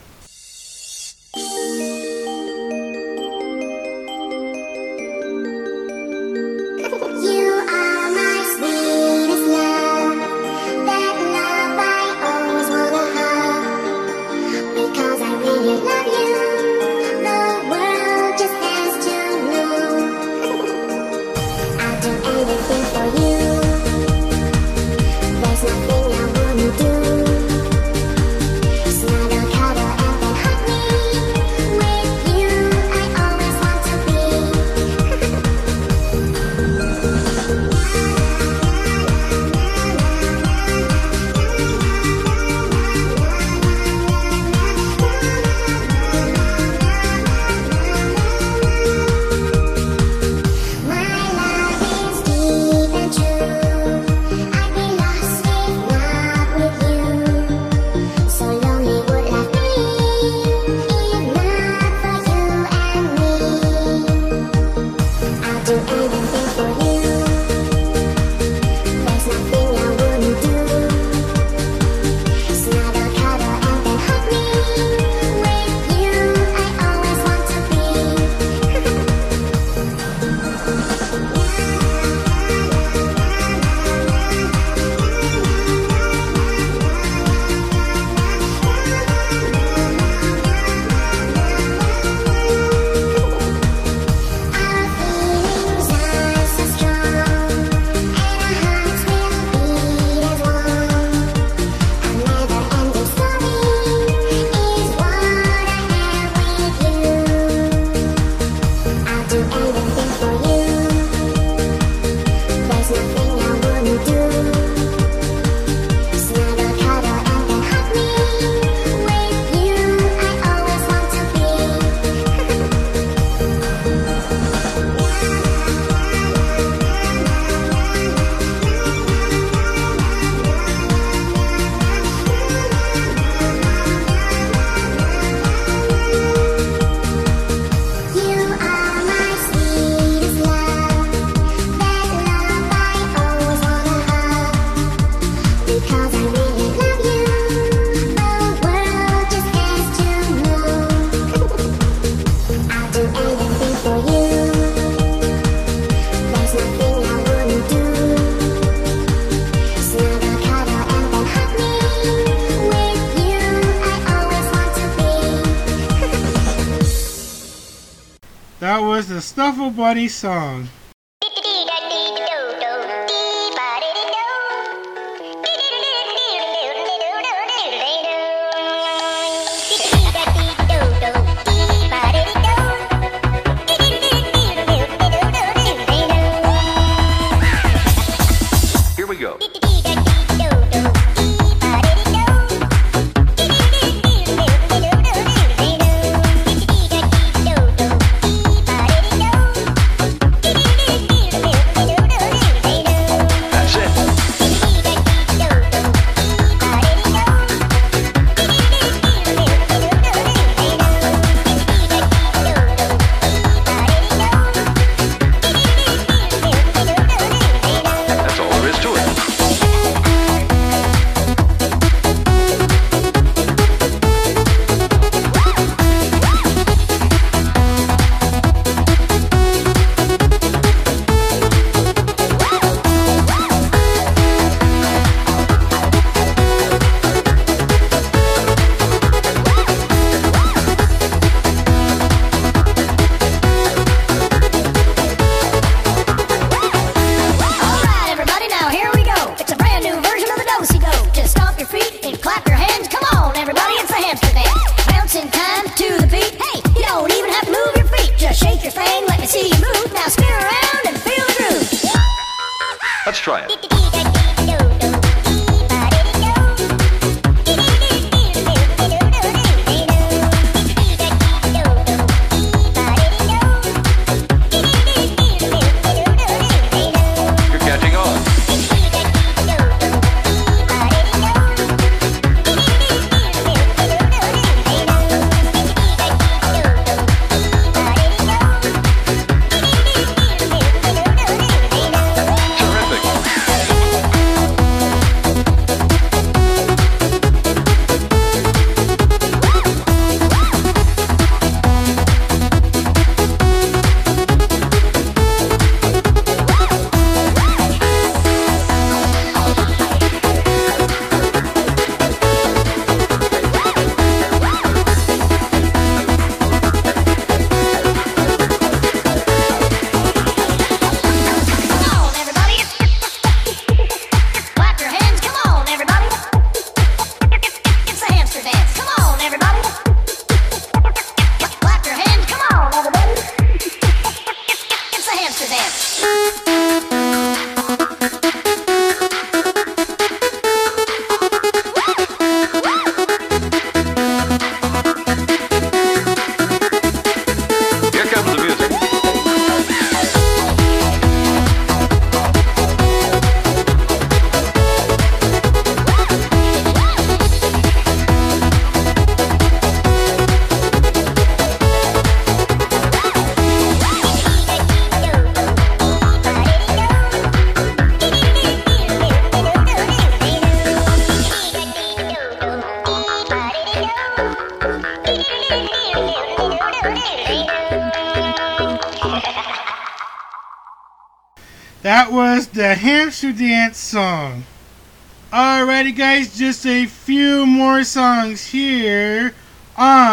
Stuffle song.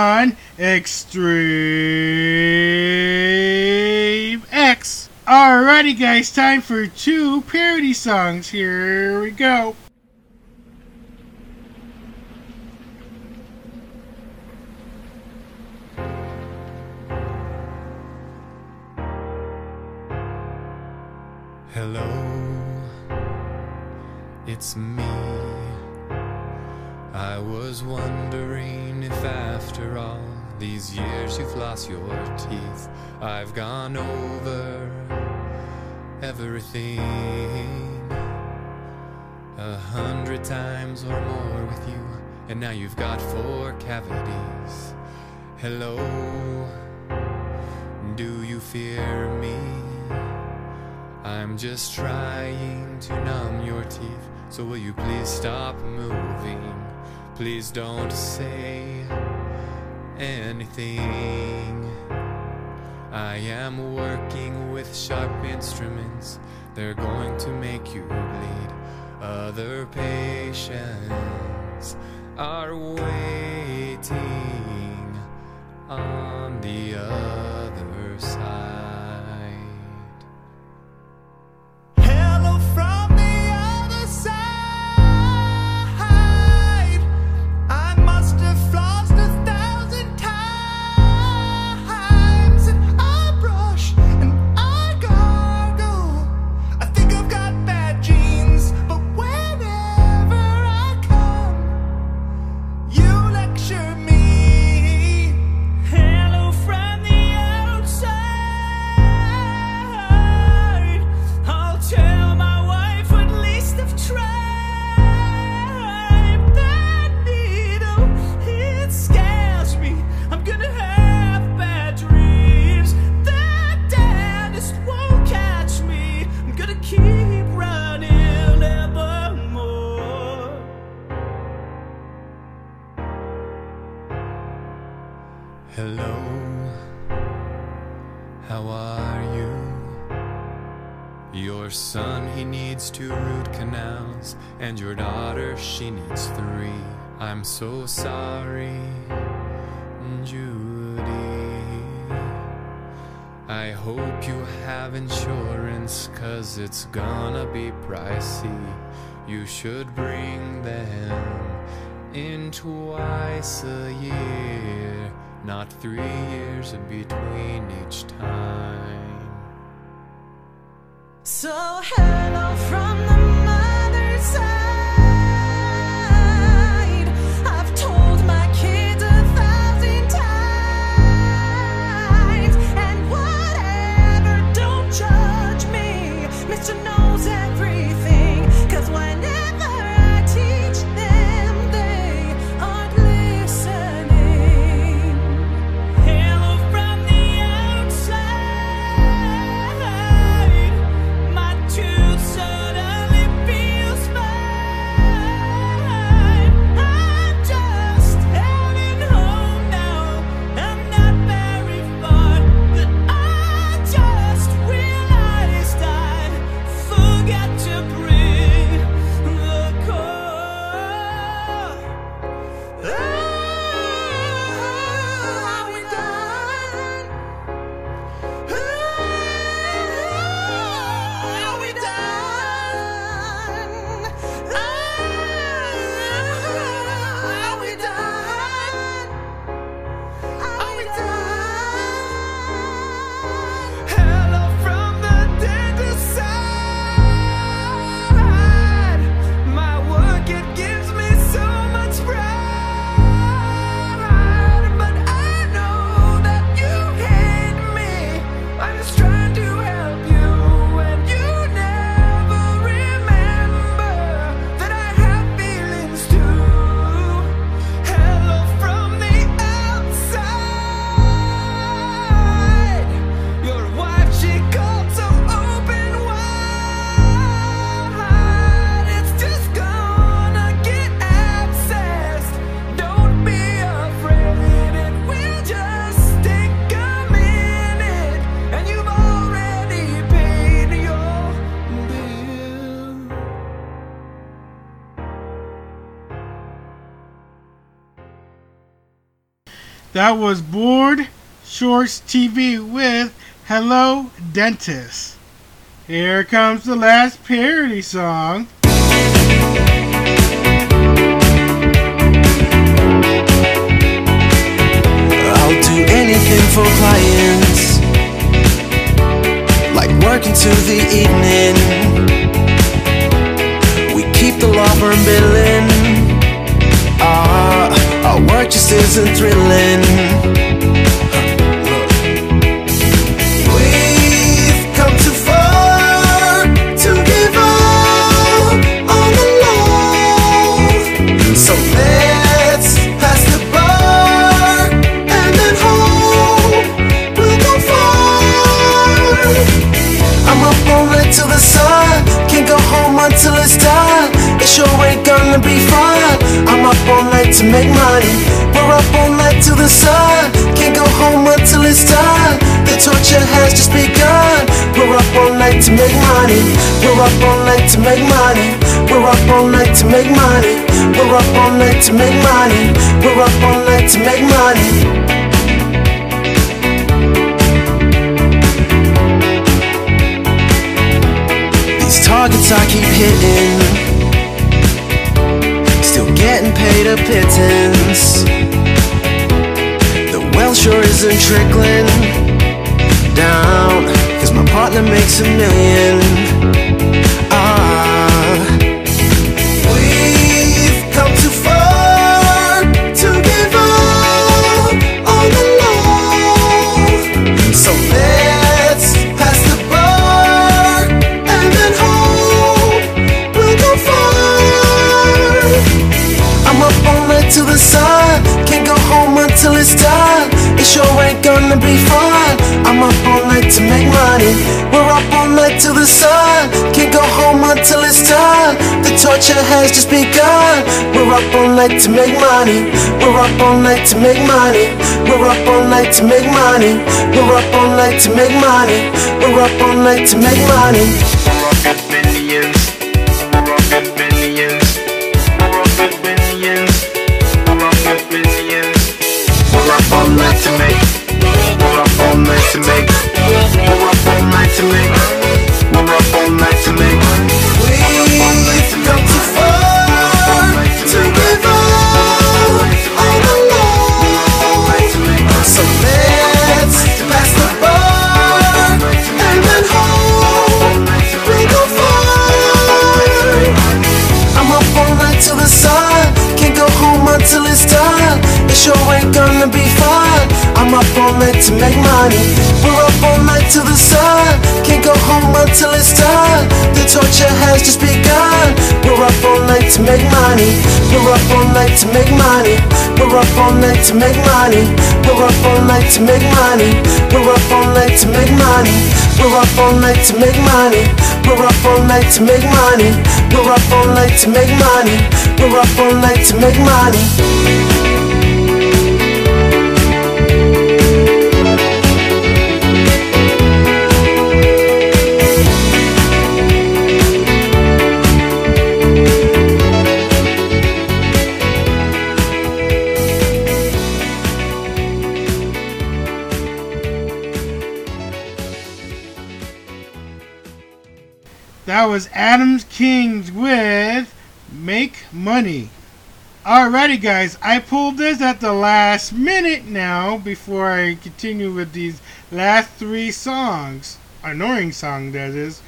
On Extreme X. Alrighty, guys, time for two parody songs. Here we go. Hello, it's me. I was wondering after all these years you've lost your teeth. I've gone over everything a hundred times or more with you, and now you've got four cavities. Hello, do you fear me? I'm just trying to numb your teeth. So will you please stop moving? Please don't say anything. I am working with sharp instruments. They're going to make you bleed. Other patients are waiting on the other side. Needs two root canals, and your daughter, she needs three. I'm so sorry, Judy. I hope you have insurance, cause it's gonna be pricey. You should bring them in twice a year, not three years between each time. So hello from the mother side. That was Bored Shorts TV with Hello Dentist. Here comes the last parody song. I'll do anything for clients, like working to the evening. We keep the law firm billing. Work just isn't thrilling. We've come too far to give up on the. So let's pass the bar and then hope we'll go far. I'm up all night till the sun, can't go home until it's done. It sure ain't gonna be fun. I'm all night to make money. We're up all night till the sun, can't go home until it's done. The torture has just begun. We're up all night to make money. We're up all night to make money. We're up all night to make money. We're up all night to make money. We're up all night to make money. These targets I keep hitting, getting paid a pittance. The well sure isn't trickling down, cause my partner makes a million. Ain't gonna be fun. I'm up all night to make money. We're up all night till the sun, can't go home until it's done. The torture has just begun. We're up all night to make money. We're up all night to make money. We're up all night to make money. We're up all night to make money. We're up all night to make money. night to make. Pour up all night to make. To make money. We're up all night till the sun. Can't go home until it's done. The torture has just begun. We're up all night to make money. We're up all night to make money. We're up all night to make money. We're up all night to make money. We're up all night to make money. We're up all night to make money. We're up all night to make money. We're up all night to make money. We're up all night to make money. Alrighty, guys, I pulled this at the last minute now before I continue with these last three songs. Annoying song, that is.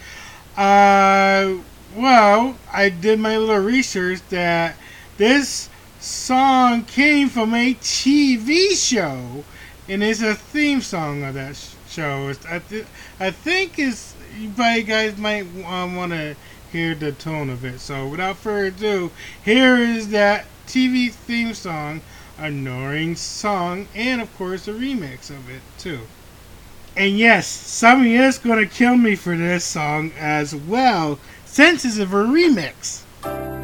Uh, well, I did my little research that this song came from a TV show, and it's a theme song of that show. I, th- I think it's you probably guys might um, want to hear the tone of it. So without further ado, here is that TV theme song, a Annoying Song, and of course a remix of it too. And yes, somebody is to kill me for this song as well, since it's a remix.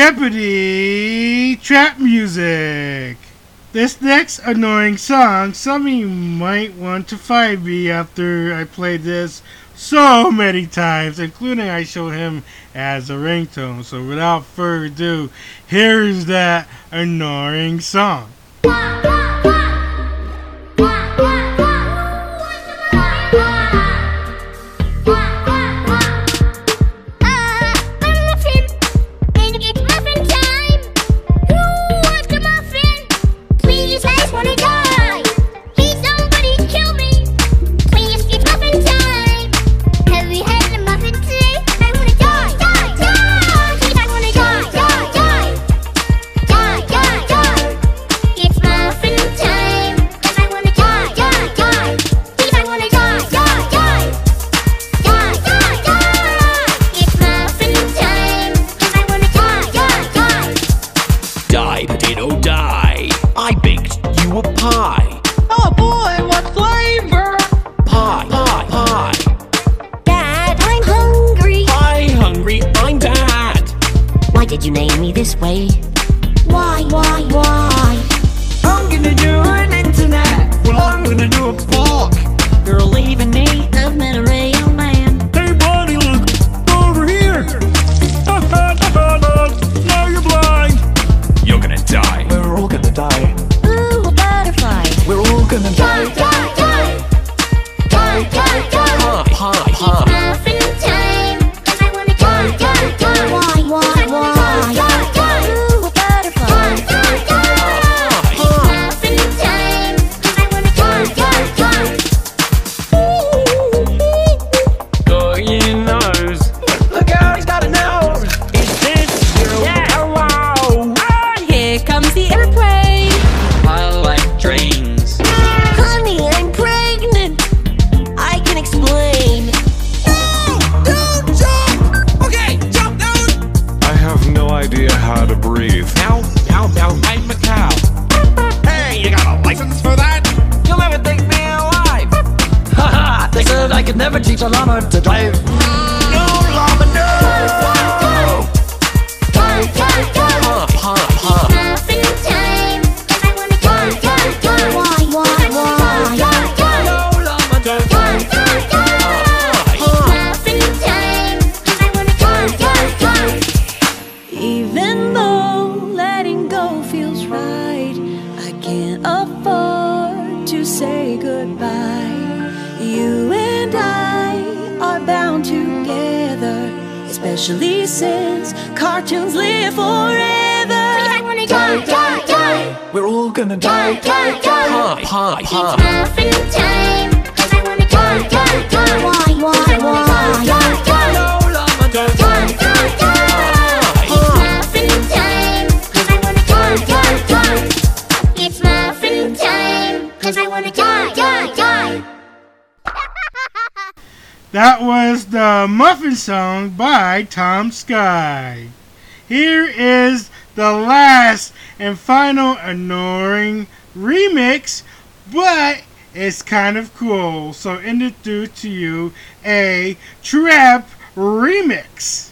Jeopardy Trap Music. This next annoying song, some of you might want to fight me after I played this so many times, including I show him as a ringtone. So without further ado, here's that annoying song. sky. Here is the last and final annoying remix, but it's kind of cool. So, introduce to you, a trap remix.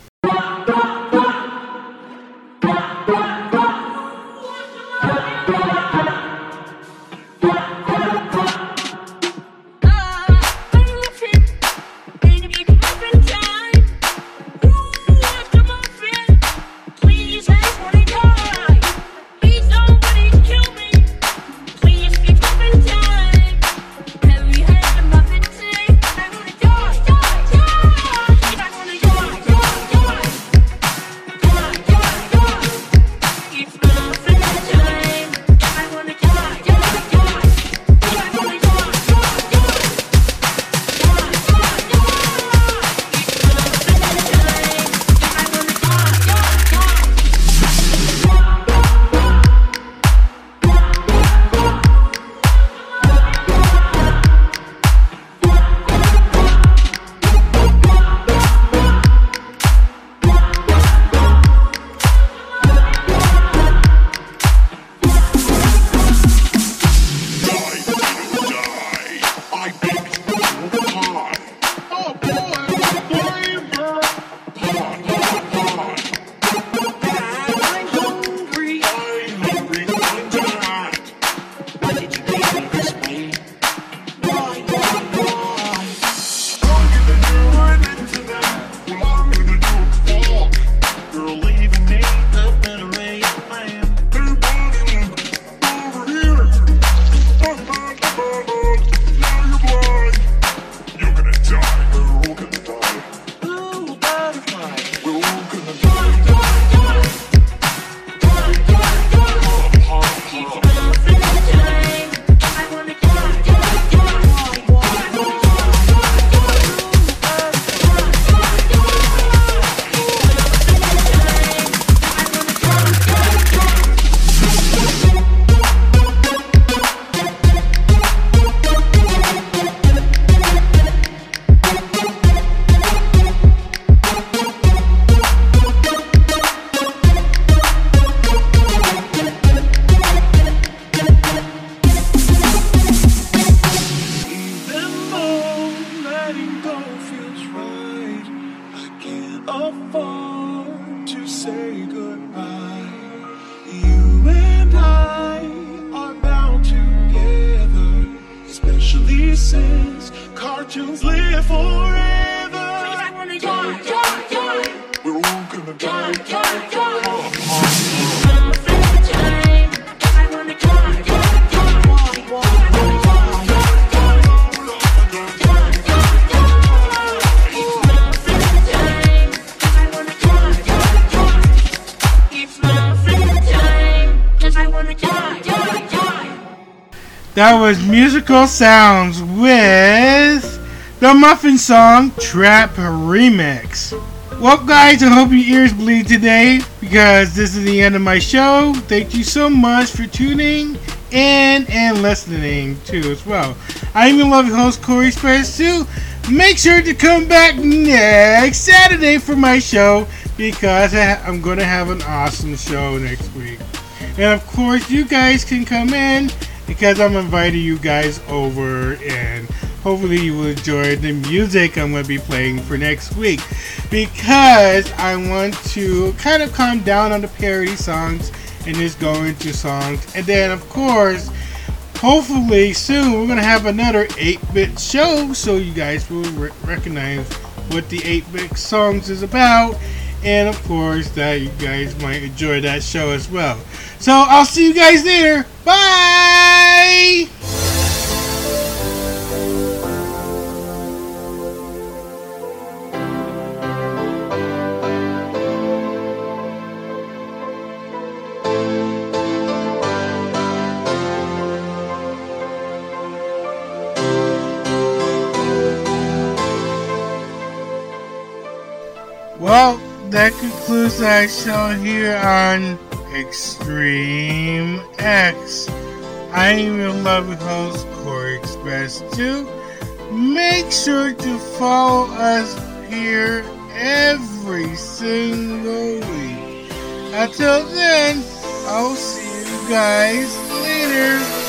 That was Musical Sounds with the Muffin Song Trap Remix. Well, guys, I hope your ears bleed today because this is the end of my show. Thank you so much for tuning in and listening too, as well. I'm your loving host, Corey Express 2. Make sure to come back next Saturday for my show because I'm going to have an awesome show next week. And of course, you guys can come in because I'm inviting you guys over and hopefully you will enjoy the music I'm going to be playing for next week because I want to kind of calm down on the parody songs and just go into songs. And then, of course, hopefully soon we're going to have another 8-bit show so you guys will re- recognize what the 8-bit songs is about and of course that you guys might enjoy that show as well. So I'll see you guys there. Bye! That concludes our show here on Extreme X. I am your loving host, Corey Express 2. Make sure to follow us here every single week. Until then, I'll see you guys later.